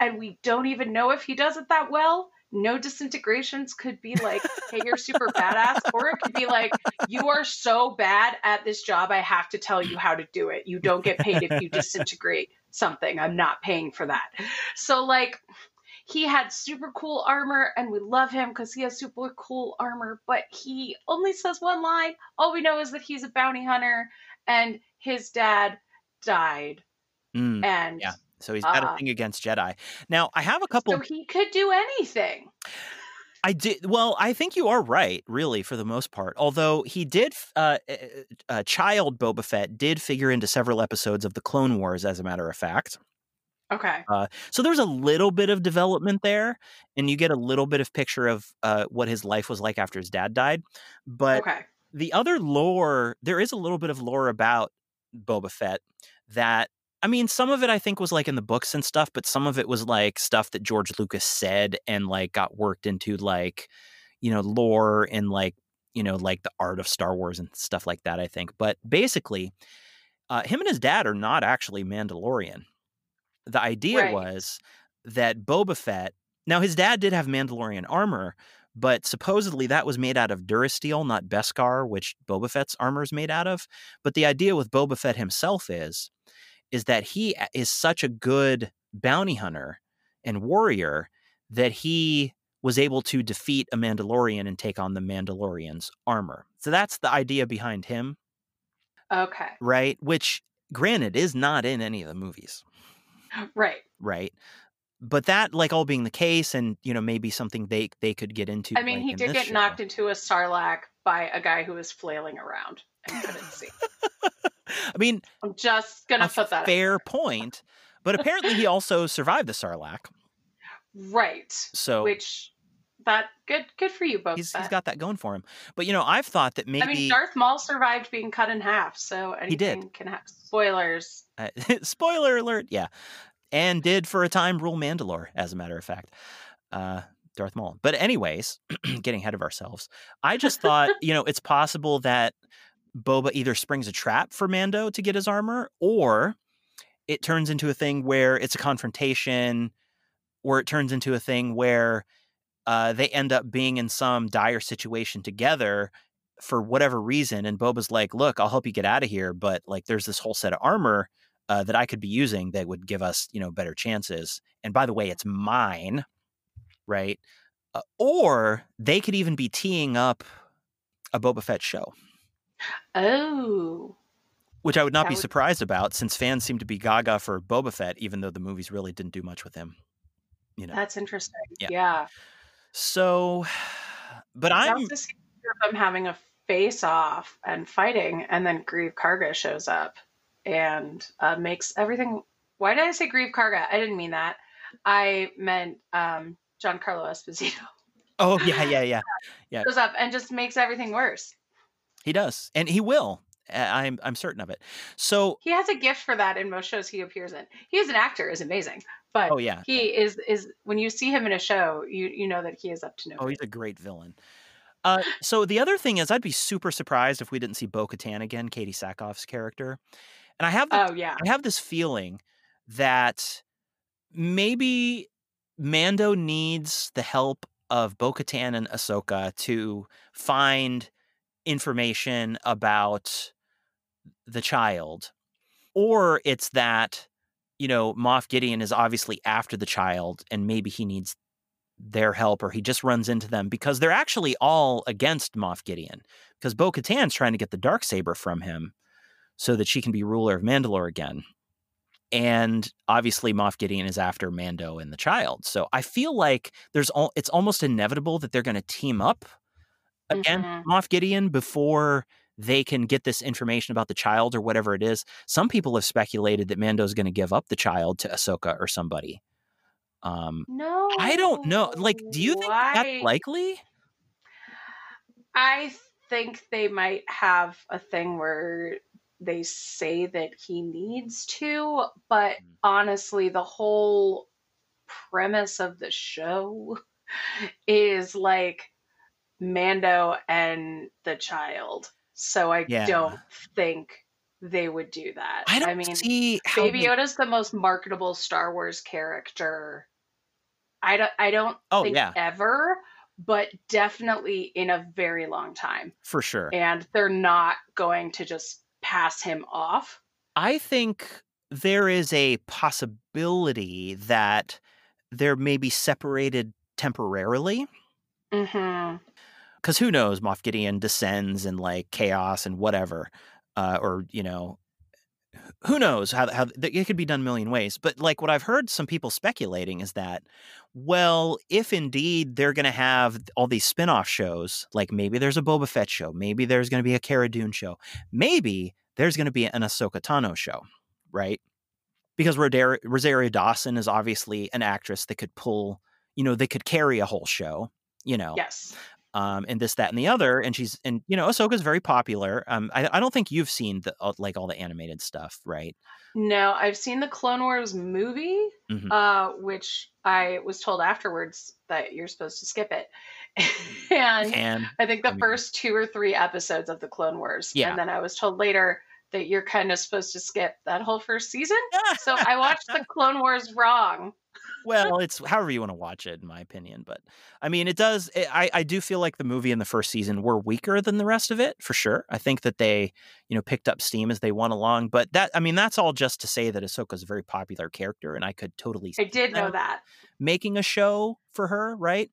and we don't even know if he does it that well. No disintegrations could be like, hey, you're super [laughs] badass. Or it could be like, you are so bad at this job, I have to tell you how to do it. You don't get paid if you [laughs] disintegrate something. I'm not paying for that. So, like, he had super cool armor and we love him because he has super cool armor, but he only says one line. All we know is that he's a bounty hunter and his dad died. Mm, and yeah. So he's got uh, a thing against Jedi. Now, I have a couple. So he could do anything. I did. Well, I think you are right, really, for the most part. Although he did, uh, uh, child Boba Fett did figure into several episodes of the Clone Wars, as a matter of fact. Okay. Uh, so there's a little bit of development there, and you get a little bit of picture of uh, what his life was like after his dad died. But okay. the other lore, there is a little bit of lore about Boba Fett that I mean, some of it I think was like in the books and stuff, but some of it was like stuff that George Lucas said and like got worked into like, you know, lore and like, you know, like the art of Star Wars and stuff like that, I think. But basically, uh, him and his dad are not actually Mandalorian. The idea right. was that Boba Fett, now his dad did have Mandalorian armor, but supposedly that was made out of Durasteel, not Beskar, which Boba Fett's armor is made out of. But the idea with Boba Fett himself is, is that he is such a good bounty hunter and warrior that he was able to defeat a Mandalorian and take on the Mandalorian's armor. So that's the idea behind him. Okay. Right? Which, granted, is not in any of the movies. Right. Right. But that, like, all being the case, and you know, maybe something they they could get into. I mean, like, he did get show. knocked into a sarlacc by a guy who was flailing around and couldn't see. [laughs] I mean, I'm just gonna put that fair point. But apparently, he also survived the Sarlacc. Right. So Which that good good for you both. he's he's got that going for him. But you know, I've thought that maybe I mean, Darth Maul survived being cut in half, so anything did. can happen. Spoilers. Uh, [laughs] spoiler alert, yeah. And did for a time rule Mandalore, as a matter of fact. Uh, Darth Maul. But anyways, [clears throat] getting ahead of ourselves. I just thought, [laughs] you know, it's possible that Boba either springs a trap for Mando to get his armor, or it turns into a thing where it's a confrontation, or it turns into a thing where uh, they end up being in some dire situation together for whatever reason. And Boba's like, look, I'll help you get out of here, but like there's this whole set of armor uh, that I could be using that would give us, you know, better chances. And by the way, it's mine, right? Uh, or they could even be teeing up a Boba Fett show, Oh. which I would not That be would- surprised about since fans seem to be gaga for Boba Fett, even though the movies really didn't do much with him. You know, That's interesting. Yeah. Yeah. so, [sighs] but I'm also see them having a face off and fighting, and then Greef Karga shows up and uh, makes everything. Why did I say Greef Karga? I didn't mean that. I meant um, Giancarlo Esposito oh yeah yeah yeah [laughs] Yeah. shows up and just makes everything worse. he does and he will. I'm I'm certain of it. So He has a gift for that in most shows he appears in. He as an actor is amazing, but oh yeah he is is when you see him in a show, you you know that he is up to no Oh, he's a great villain. Uh, so the other thing is, I'd be super surprised if we didn't see Bo Katan again, Katee Sackhoff's character. And I have, the, Oh yeah, I have this feeling that maybe Mando needs the help of Bo Katan and Ahsoka to find information about the child, or it's that you know Moff Gideon is obviously after the child, and maybe he needs their help or he just runs into them because they're actually all against Moff Gideon because Bo Katan's trying to get the dark saber from him so that she can be ruler of Mandalore again. And obviously Moff Gideon is after Mando and the child. So I feel like there's all it's almost inevitable that they're going to team up against Mhm. Moff Gideon before they can get this information about the child or whatever it is. Some people have speculated that Mando's going to give up the child to Ahsoka or somebody. Um, no, I don't know. Like, do you think Why? that's likely? I think they might have a thing where they say that he needs to, but Mm. honestly, the whole premise of the show [laughs] is like Mando and the child. So I Yeah. don't think they would do that. I don't mean, see Baby they- Yoda's the most marketable Star Wars character. I don't I don't Oh, think yeah. ever, but definitely in a very long time. for sure. And they're not going to just pass him off. I think there is a possibility that they're maybe separated temporarily. hmm Because who knows? Moff Gideon descends in like chaos and whatever, uh, or you know, who knows how how it could be done a million ways. But like what I've heard some people speculating is that, well, if indeed they're going to have all these spin-off shows, like maybe there's a Boba Fett show, maybe there's going to be a Cara Dune show, maybe there's going to be an Ahsoka Tano show, right? Because Rodar- Rosario Dawson is obviously an actress that could pull, you know, they could carry a whole show, you know Yes. Um, and this, that, and the other. And she's, and you know, Ahsoka's very popular. Um, I, I don't think you've seen the uh, like all the animated stuff, right? No, I've seen the Clone Wars movie, Mhm. uh, which I was told afterwards that you're supposed to skip it. [laughs] and And I think the I mean- first two or three episodes of the Clone Wars. Yeah. And then I was told later that you're kind of supposed to skip that whole first season. [laughs] So I watched the Clone Wars wrong. Well, it's however you want to watch it, in my opinion. But I mean, it does. It, I I do feel like the movie and the first season were weaker than the rest of it for sure. I think that they you know picked up steam as they went along. But that I mean, that's all just to say that Ahsoka is a very popular character, and I could totally. I did know that making a show for her, right?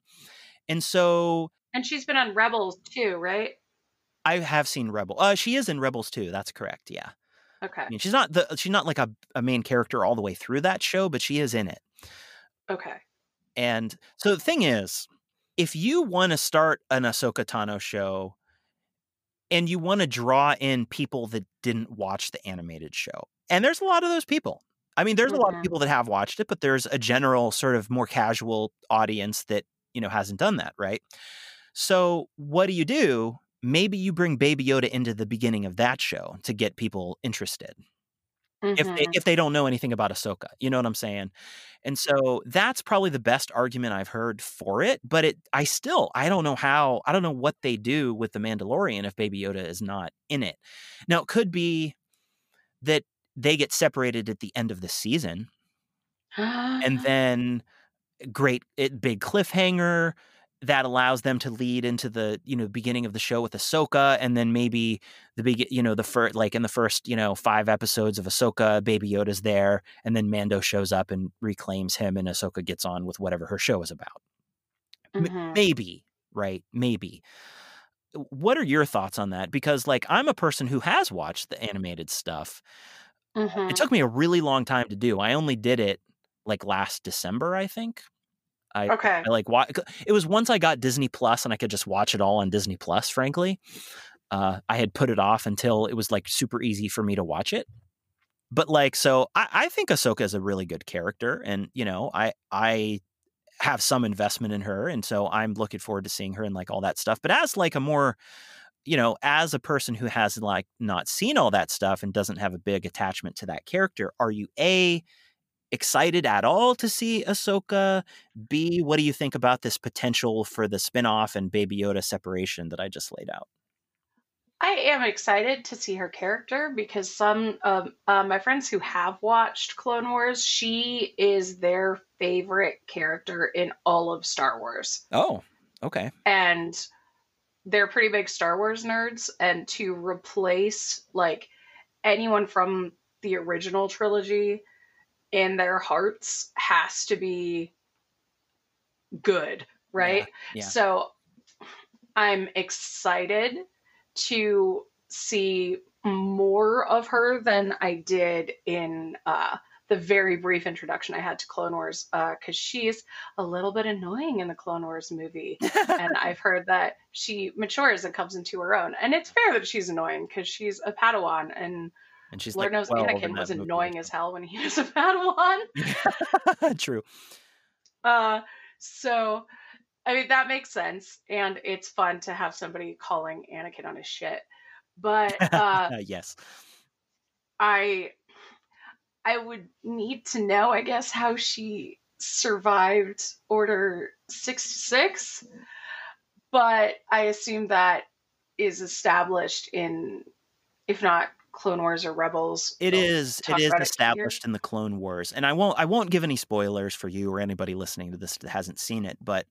And so, and she's been on Rebels too, right? I have seen Rebel. Uh, she is in Rebels too. That's correct. Yeah. Okay. I mean, she's not the she's not like a, a main character all the way through that show, but she is in it. Okay. And so the thing is, if you want to start an Ahsoka Tano show and you want to draw in people that didn't watch the animated show, and there's a lot of those people. I mean, there's a lot of mm-hmm. people that have watched it, but there's a general sort of more casual audience that, you know, hasn't done that, right? So what do you do? Maybe you bring Baby Yoda into the beginning of that show to get people interested. Mm-hmm. If they mm-hmm. if they don't know anything about Ahsoka, you know what I'm saying? And so that's probably the best argument I've heard for it. But it, I still, I don't know how, I don't know what they do with the Mandalorian if Baby Yoda is not in it. Now it could be that they get separated at the end of the season, [gasps] and then great, it, big cliffhanger that allows them to lead into the you know beginning of the show with Ahsoka, and then maybe the big you know the first like in the first you know five episodes of Ahsoka, Baby Yoda's there, and then Mando shows up and reclaims him, and Ahsoka gets on with whatever her show is about. Mm-hmm. M- maybe right, maybe. What are your thoughts on that? Because like I'm a person who has watched the animated stuff. Mm-hmm. It took me a really long time to do. I only did it like last December, I think. I, okay. I like watch. It was once I got Disney Plus and I could just watch it all on Disney Plus. Frankly, uh, I had put it off until it was like super easy for me to watch it. But like, so I, I think Ahsoka is a really good character, and you know, I I have some investment in her, and so I'm looking forward to seeing her and like all that stuff. But as like a more you know, as a person who has like not seen all that stuff and doesn't have a big attachment to that character, are you a excited at all to see Ahsoka? B, what do you think about this potential for the spinoff and Baby Yoda separation that I just laid out? I am excited to see her character because some of uh, my friends who have watched Clone Wars, she is their favorite character in all of Star Wars. Oh, okay. And they're pretty big Star Wars nerds, and to replace like anyone from the original trilogy in their hearts has to be good, right? Yeah, yeah. So I'm excited to see more of her than I did in uh, the very brief introduction I had to Clone Wars because uh, she's a little bit annoying in the Clone Wars movie, [laughs] and I've heard that she matures and comes into her own, and it's fair that she's annoying because she's a Padawan and and she's Lord like knows Anakin was annoying as hell when he [laughs] was a Padawan. [laughs] True. Uh, so I mean that makes sense, and it's fun to have somebody calling Anakin on his shit. But uh, [laughs] yes, I I would need to know, I guess, how she survived Order sixty six. But I assume that is established in, if not Clone Wars or Rebels. It is. It is established in the Clone Wars, and I won't. I won't give any spoilers for you or anybody listening to this that hasn't seen it. But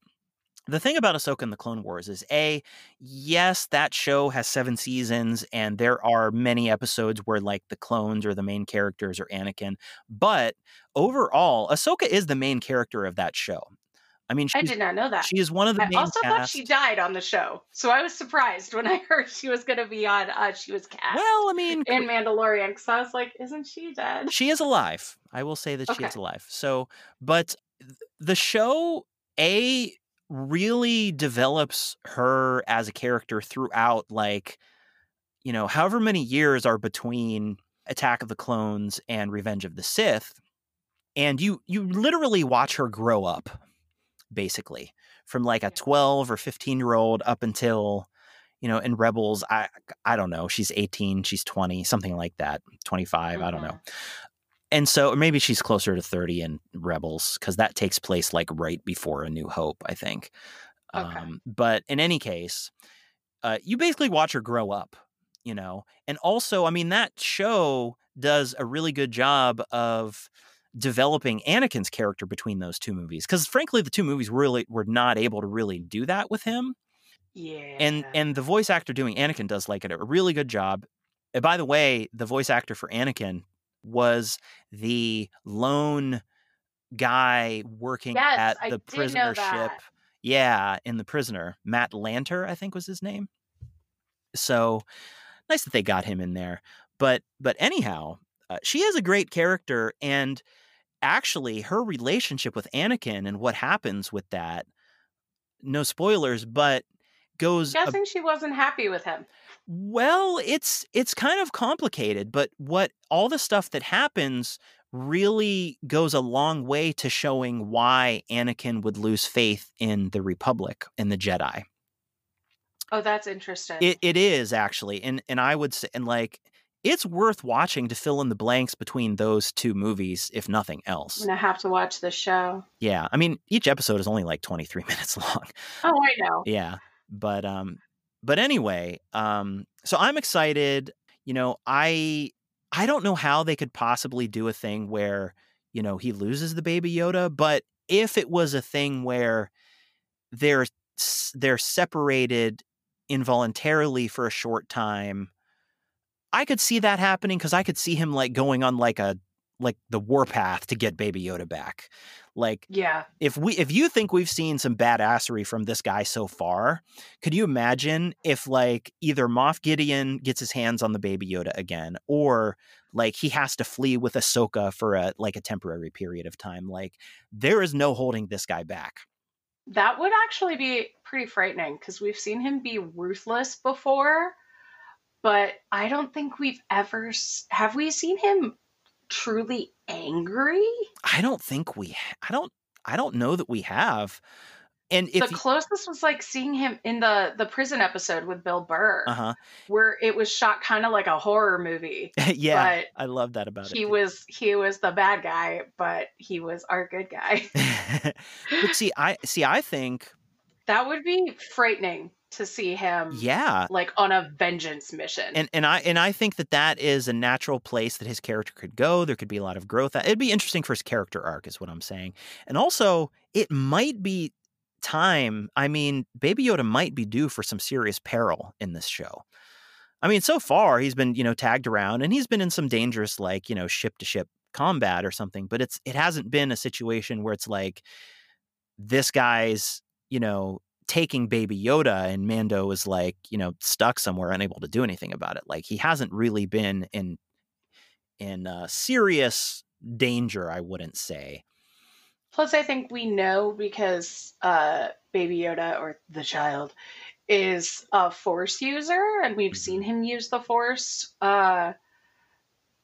the thing about Ahsoka and the Clone Wars is, a yes, that show has seven seasons, and there are many episodes where like the clones or the main characters are Anakin. But overall, Ahsoka is the main character of that show. I mean, I did not know that. She is one of the. I also cast. thought she died on the show, so I was surprised when I [laughs] heard she was going to be on. Uh, she was cast. Well, I mean, in Mandalorian, because I was like, isn't she dead? She is alive. I will say that okay. she is alive. So, but the show a really develops her as a character throughout, like you know, however many years are between Attack of the Clones and Revenge of the Sith, and you you literally watch her grow up basically from like a 12 or 15 year old up until you know in rebels i i don't know she's 18 she's 20 something like that 25 mm-hmm. i don't know and so or maybe she's closer to 30 in rebels because that takes place like right before a new hope i think okay. um, but in any case uh, you basically watch her grow up you know and also i mean that show does a really good job of developing Anakin's character between those two movies because frankly the two movies really were not able to really do that with him. Yeah. And and the voice actor doing Anakin does like a really good job. And by the way, the voice actor for Anakin was the lone guy working Yes, at the prisoner ship. Yeah, in the prisoner, Matt Lanter, I think was his name. So nice that they got him in there. But but anyhow, uh, she is a great character, and actually, her relationship with Anakin and what happens with that. No spoilers, but goes a guessing she wasn't happy with him. well, it's it's kind of complicated, but what all the stuff that happens really goes a long way to showing why Anakin would lose faith in the Republic and the Jedi. Oh, that's interesting. It it is actually, and and I would say, and like it's worth watching to fill in the blanks between those two movies, if nothing else. I'm gonna have to watch this show. Yeah, I mean, each episode is only like twenty three [laughs] minutes long. Oh, I know. yeah but um but anyway um so i'm excited you know i i don't know how they could possibly do a thing where you know he loses the baby yoda but if it was a thing where they're they're separated involuntarily for a short time i could see that happening because i could see him like going on like a like the warpath to get baby yoda back like Yeah. if we if you think we've seen some badassery from this guy so far, could you imagine if like either Moff Gideon gets his hands on the baby Yoda again, or like he has to flee with Ahsoka for a like a temporary period of time? Like there is no holding this guy back. That would actually be pretty frightening because we've seen him be ruthless before, but I don't think we've ever have we seen him truly angry. I don't think we. I don't. I don't know that we have. And if the closest was like seeing him in the the prison episode with Bill Burr, uh huh, where it was shot kind of like a horror movie. [laughs] yeah, But I love that about he it. He was he was the bad guy, but he was our good guy. [laughs] but see, I see. I think that would be frightening to see him yeah, like on a vengeance mission. and and I and I think that that is a natural place that his character could go. There could be a lot of growth. Uh, it'd be interesting for his character arc, is what I'm saying. And also, it might be time. I mean, Baby Yoda might be due for some serious peril in this show. I mean, so far he's been you know tagged around, and he's been in some dangerous like you know ship to ship combat or something. But it's it hasn't been a situation where it's like this guy's you know taking baby yoda and mando is like you know stuck somewhere unable to do anything about it like he hasn't really been in in uh, serious danger i wouldn't say Plus, I think we know because uh, Baby Yoda or the child is a Force user, and we've seen him use the Force. Uh,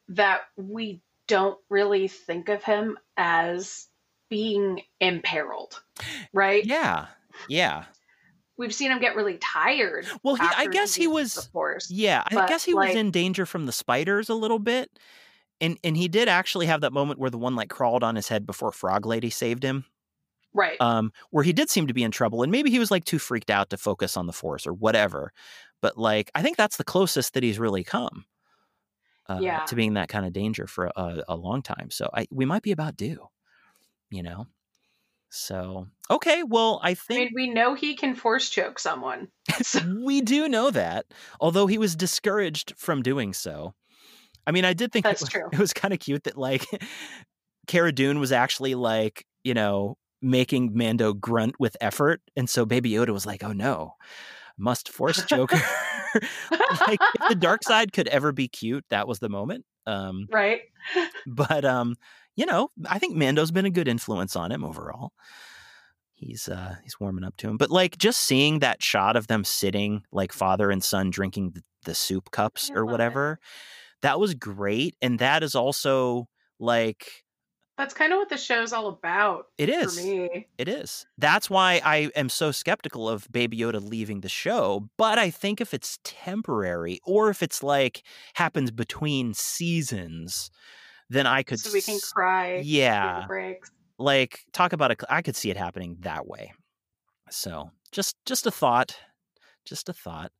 that we don't really think of him as being imperiled, right? yeah yeah We've seen him get really tired. well he, i guess he was the Force. yeah i But, guess he was in danger from the spiders a little bit and and he did actually have that moment where the one like crawled on his head before frog lady saved him Right. um, where he did seem to be in trouble, and maybe he was like too freaked out to focus on the force or whatever. But like, I think that's the closest that he's really come uh, Yeah. to being that kind of danger for a, a long time. So I, we might be about due, you know. So okay, well, I I think mean, we know he can force choke someone. [laughs] So, we do know that, although he was discouraged from doing so. I mean, I did think That's [laughs] it, was- true. it was kind of cute that like [laughs] Cara Dune was actually like, you know, making Mando grunt with effort, and so Baby Yoda was like, "Oh no, must force choke her." like if the dark side could ever be cute, that was the moment. Um, right? but um, you know, I think Mando's been a good influence on him overall. He's uh he's warming up to him. But like just seeing that shot of them sitting like father and son drinking the, the soup cups I or love it. whatever, that was great. And that is also like That's kind of what the show's all about It is. For me. It is. That's why I am so skeptical of Baby Yoda leaving the show. But I think if it's temporary or if it's like happens between seasons, then I could So we can cry. yeah breaks. like talk about a i could see it happening that way so just just a thought just a thought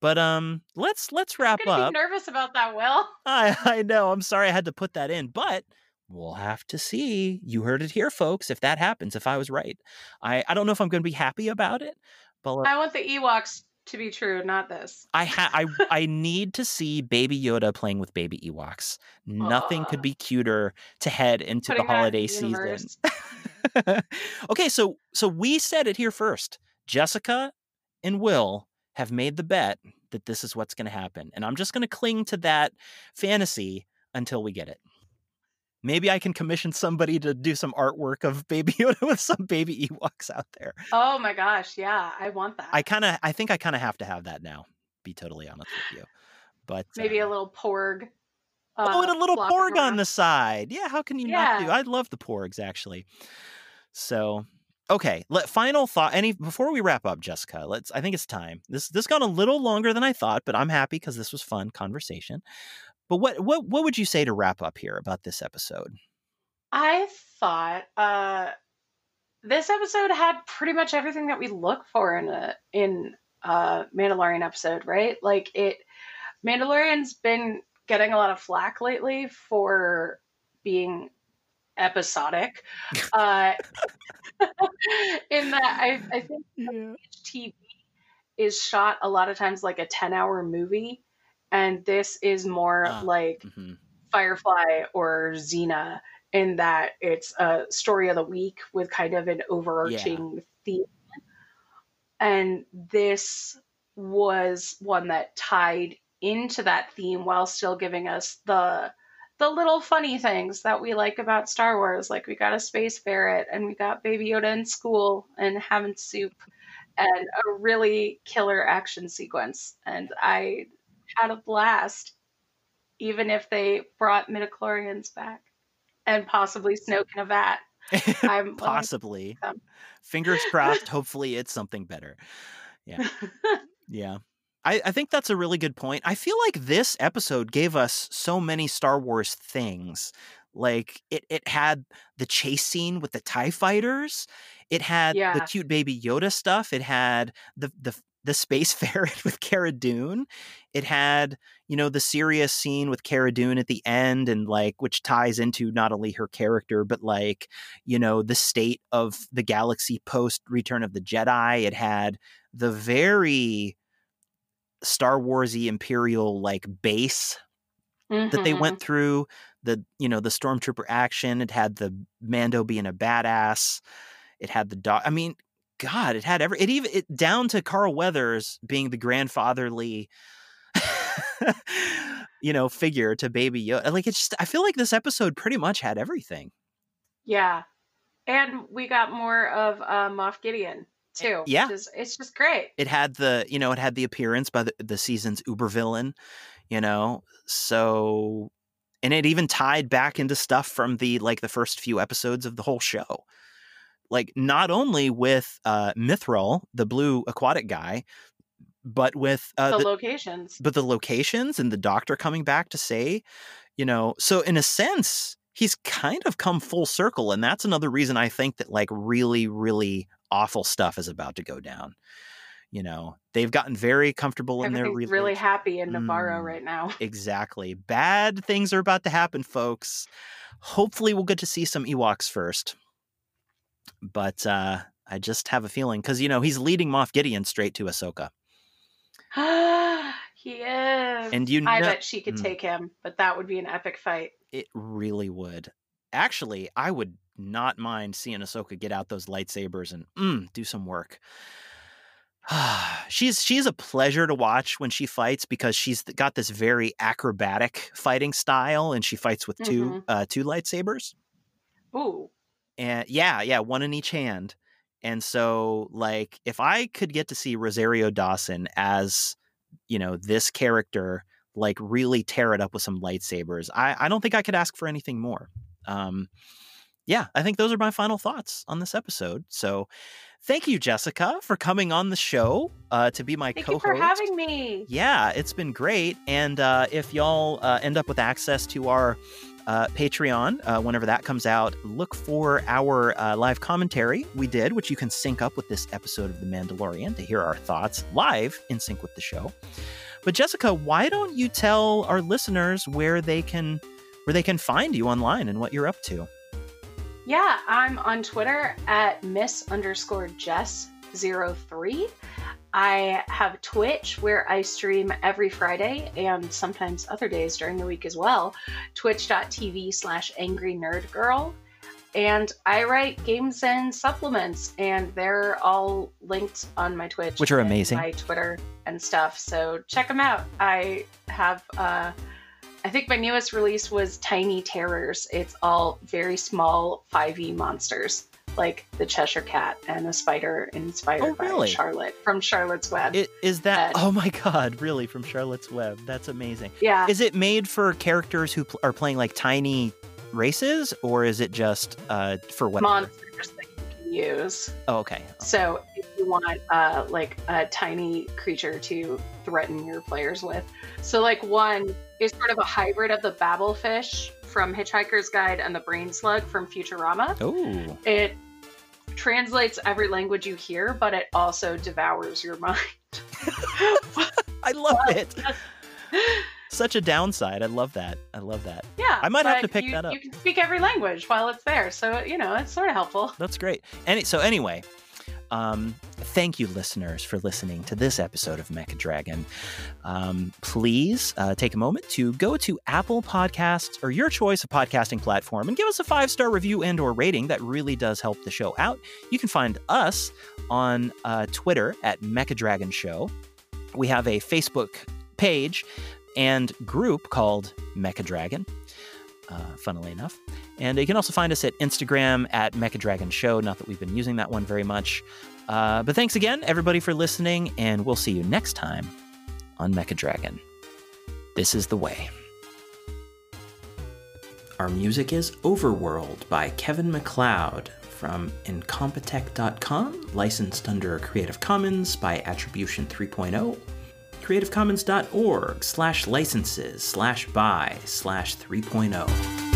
but um let's let's wrap up nervous about that, Will. [laughs] I, I know i'm sorry i had to put that in but we'll have to see. You heard it here, folks. If that happens, if I was right, I, I don't know if I'm going to be happy about it, but I want the Ewoks to be true, not this. I ha- I I need to see Baby Yoda playing with Baby Ewoks. Nothing could be cuter to head into the holiday season. [laughs] okay, so so we said it here first. Jessica and Will have made the bet that this is what's going to happen, and I'm just going to cling to that fantasy until we get it. Maybe I can commission somebody to do some artwork of Baby [laughs] Yoda with some baby Ewoks out there. Oh my gosh, yeah, I want that. I kind of, I think I kind of have to have that now. Be totally honest with you, but maybe uh, a little porg. Uh, oh, and a little porg on the side. Yeah, how can you yeah. not do? I love the porgs actually. So okay let final thought any before we wrap up jessica let's i think it's time this this gone a little longer than i thought but i'm happy because this was fun conversation but what what what would you say to wrap up here about this episode? I thought uh, this episode had pretty much everything that we look for in a in a Mandalorian episode, right? Like it Mandalorian's been getting a lot of flack lately for being episodic. [laughs] uh, [laughs] in that I, I think yeah. TV is shot a lot of times like a 10 hour movie and this is more ah, like mm-hmm. Firefly or Xena in that it's a story of the week with kind of an overarching yeah. theme. And this was one that tied into that theme while still giving us the the little funny things that we like about Star Wars. Like we got a space ferret and we got Baby Yoda in school and having soup and a really killer action sequence. And I had a blast, even if they brought midichlorians back and possibly Snoke in a vat. I'm possibly. Fingers crossed. hopefully, it's something better. Yeah, [laughs] yeah. I, I think that's a really good point. I feel like this episode gave us so many Star Wars things. Like it, it had the chase scene with the Tie fighters. It had yeah. the cute baby Yoda stuff. It had the the the space [laughs] ferret with Cara Dune. It had, you know, the serious scene with Cara Dune at the end and like which ties into not only her character but like, you know, the state of the galaxy post Return of the Jedi. It had the very Star Warsy Imperial like base mm-hmm. that they went mm-hmm. through, the you know, the stormtrooper action, it had the Mando being a badass. It had the dog. I mean, God, it had every it even it down to Carl Weathers being the grandfatherly [laughs] you know, figure to Baby Yoda. Like it's just I feel like this episode pretty much had everything. Yeah. And we got more of uh, Moff Gideon too. Yeah. Is, it's just great. It had the, you know, it had the appearance by the, the season's uber villain, you know. So and it even tied back into stuff from the like the first few episodes of the whole show like not only with uh, Mythrol, the blue aquatic guy, but with uh, the, the, locations. But the locations and the doctor coming back to say, you know, so in a sense, he's kind of come full circle, and that's another reason I think that like really, really awful stuff is about to go down. You know, they've gotten very comfortable in their really happy in Nevarro mm, right now. [laughs] Exactly. Bad things are about to happen, folks. Hopefully, we'll get to see some Ewoks first but uh, I just have a feeling because you know he's leading Moff Gideon straight to Ahsoka. [gasps] he is, and you. Know, I bet she could mm, take him, but that would be an epic fight. It really would. Actually, I would not mind seeing Ahsoka get out those lightsabers and mm, do some work. [sighs] she's she's a pleasure to watch when she fights because she's got this very acrobatic fighting style, and she fights with 2 mm-hmm. uh, two lightsabers. Ooh and yeah, yeah, one in each hand. And so, like, if I could get to see Rosario Dawson as, you know, this character, like, really tear it up with some lightsabers, I, I don't think I could ask for anything more. Um, yeah, I think those are my final thoughts on this episode. So, thank you, Jessica, for coming on the show uh, to be my thank co-host. Thank you for having me. Yeah, it's been great. And uh, if y'all uh, end up with access to our uh, Patreon, uh, whenever that comes out, look for our uh, live commentary we did, which you can sync up with this episode of The Mandalorian to hear our thoughts live in sync with the show. But Jessica, why don't you tell our listeners where they can where they can find you online and what you're up to. Yeah, I'm on Twitter at miss underscore Jess 03. I have Twitch where I stream every Friday and sometimes other days during the week as well. Twitch.tv slash angry nerd girl. And I write games and supplements, and they're all linked on my Twitch, which are amazing, my Twitter and stuff. So check them out. I have, uh, I think my newest release was Tiny Terrors. It's all very small 5e monsters like the Cheshire Cat and a spider inspired oh, really? by Charlotte from Charlotte's Web. It, is that? And, oh my God! Really, from Charlotte's Web? That's amazing. Yeah. Is it made for characters who pl- are playing like tiny races, or is it just uh, for what monsters that you can use? Oh, okay. So if you want uh, like a tiny creature to threaten your players with, so like one is sort of a hybrid of the Babelfish from Hitchhiker's Guide and the Brain Slug from Futurama. Oh. It translates every language you hear, but it also devours your mind. [laughs] I love it. Such a downside. I love that. I love that. Yeah. I might have to pick you, that up. You can speak every language while it's there. So, you know, it's sort of helpful. That's great. And so anyway, um, thank you, listeners, for listening to this episode of Mecha Dragon. Um, please uh, take a moment to go to Apple Podcasts or your choice of podcasting platform and give us a five star review and/or rating. That really does help the show out. You can find us on uh, Twitter at Mecha Dragon Show. We have a Facebook page and group called Mecha Dragon. Uh, funnily enough. And you can also find us at Instagram at Mecha Dragon Show. Not that we've been using that one very much. Uh, but thanks again, everybody, for listening, and we'll see you next time on Mecha Dragon. This is the way. Our music is Overworld by Kevin MacLeod from Incompetech.com, licensed under Creative Commons by Attribution 3.0 creativecommons.org slash licenses slash by slash 3.0.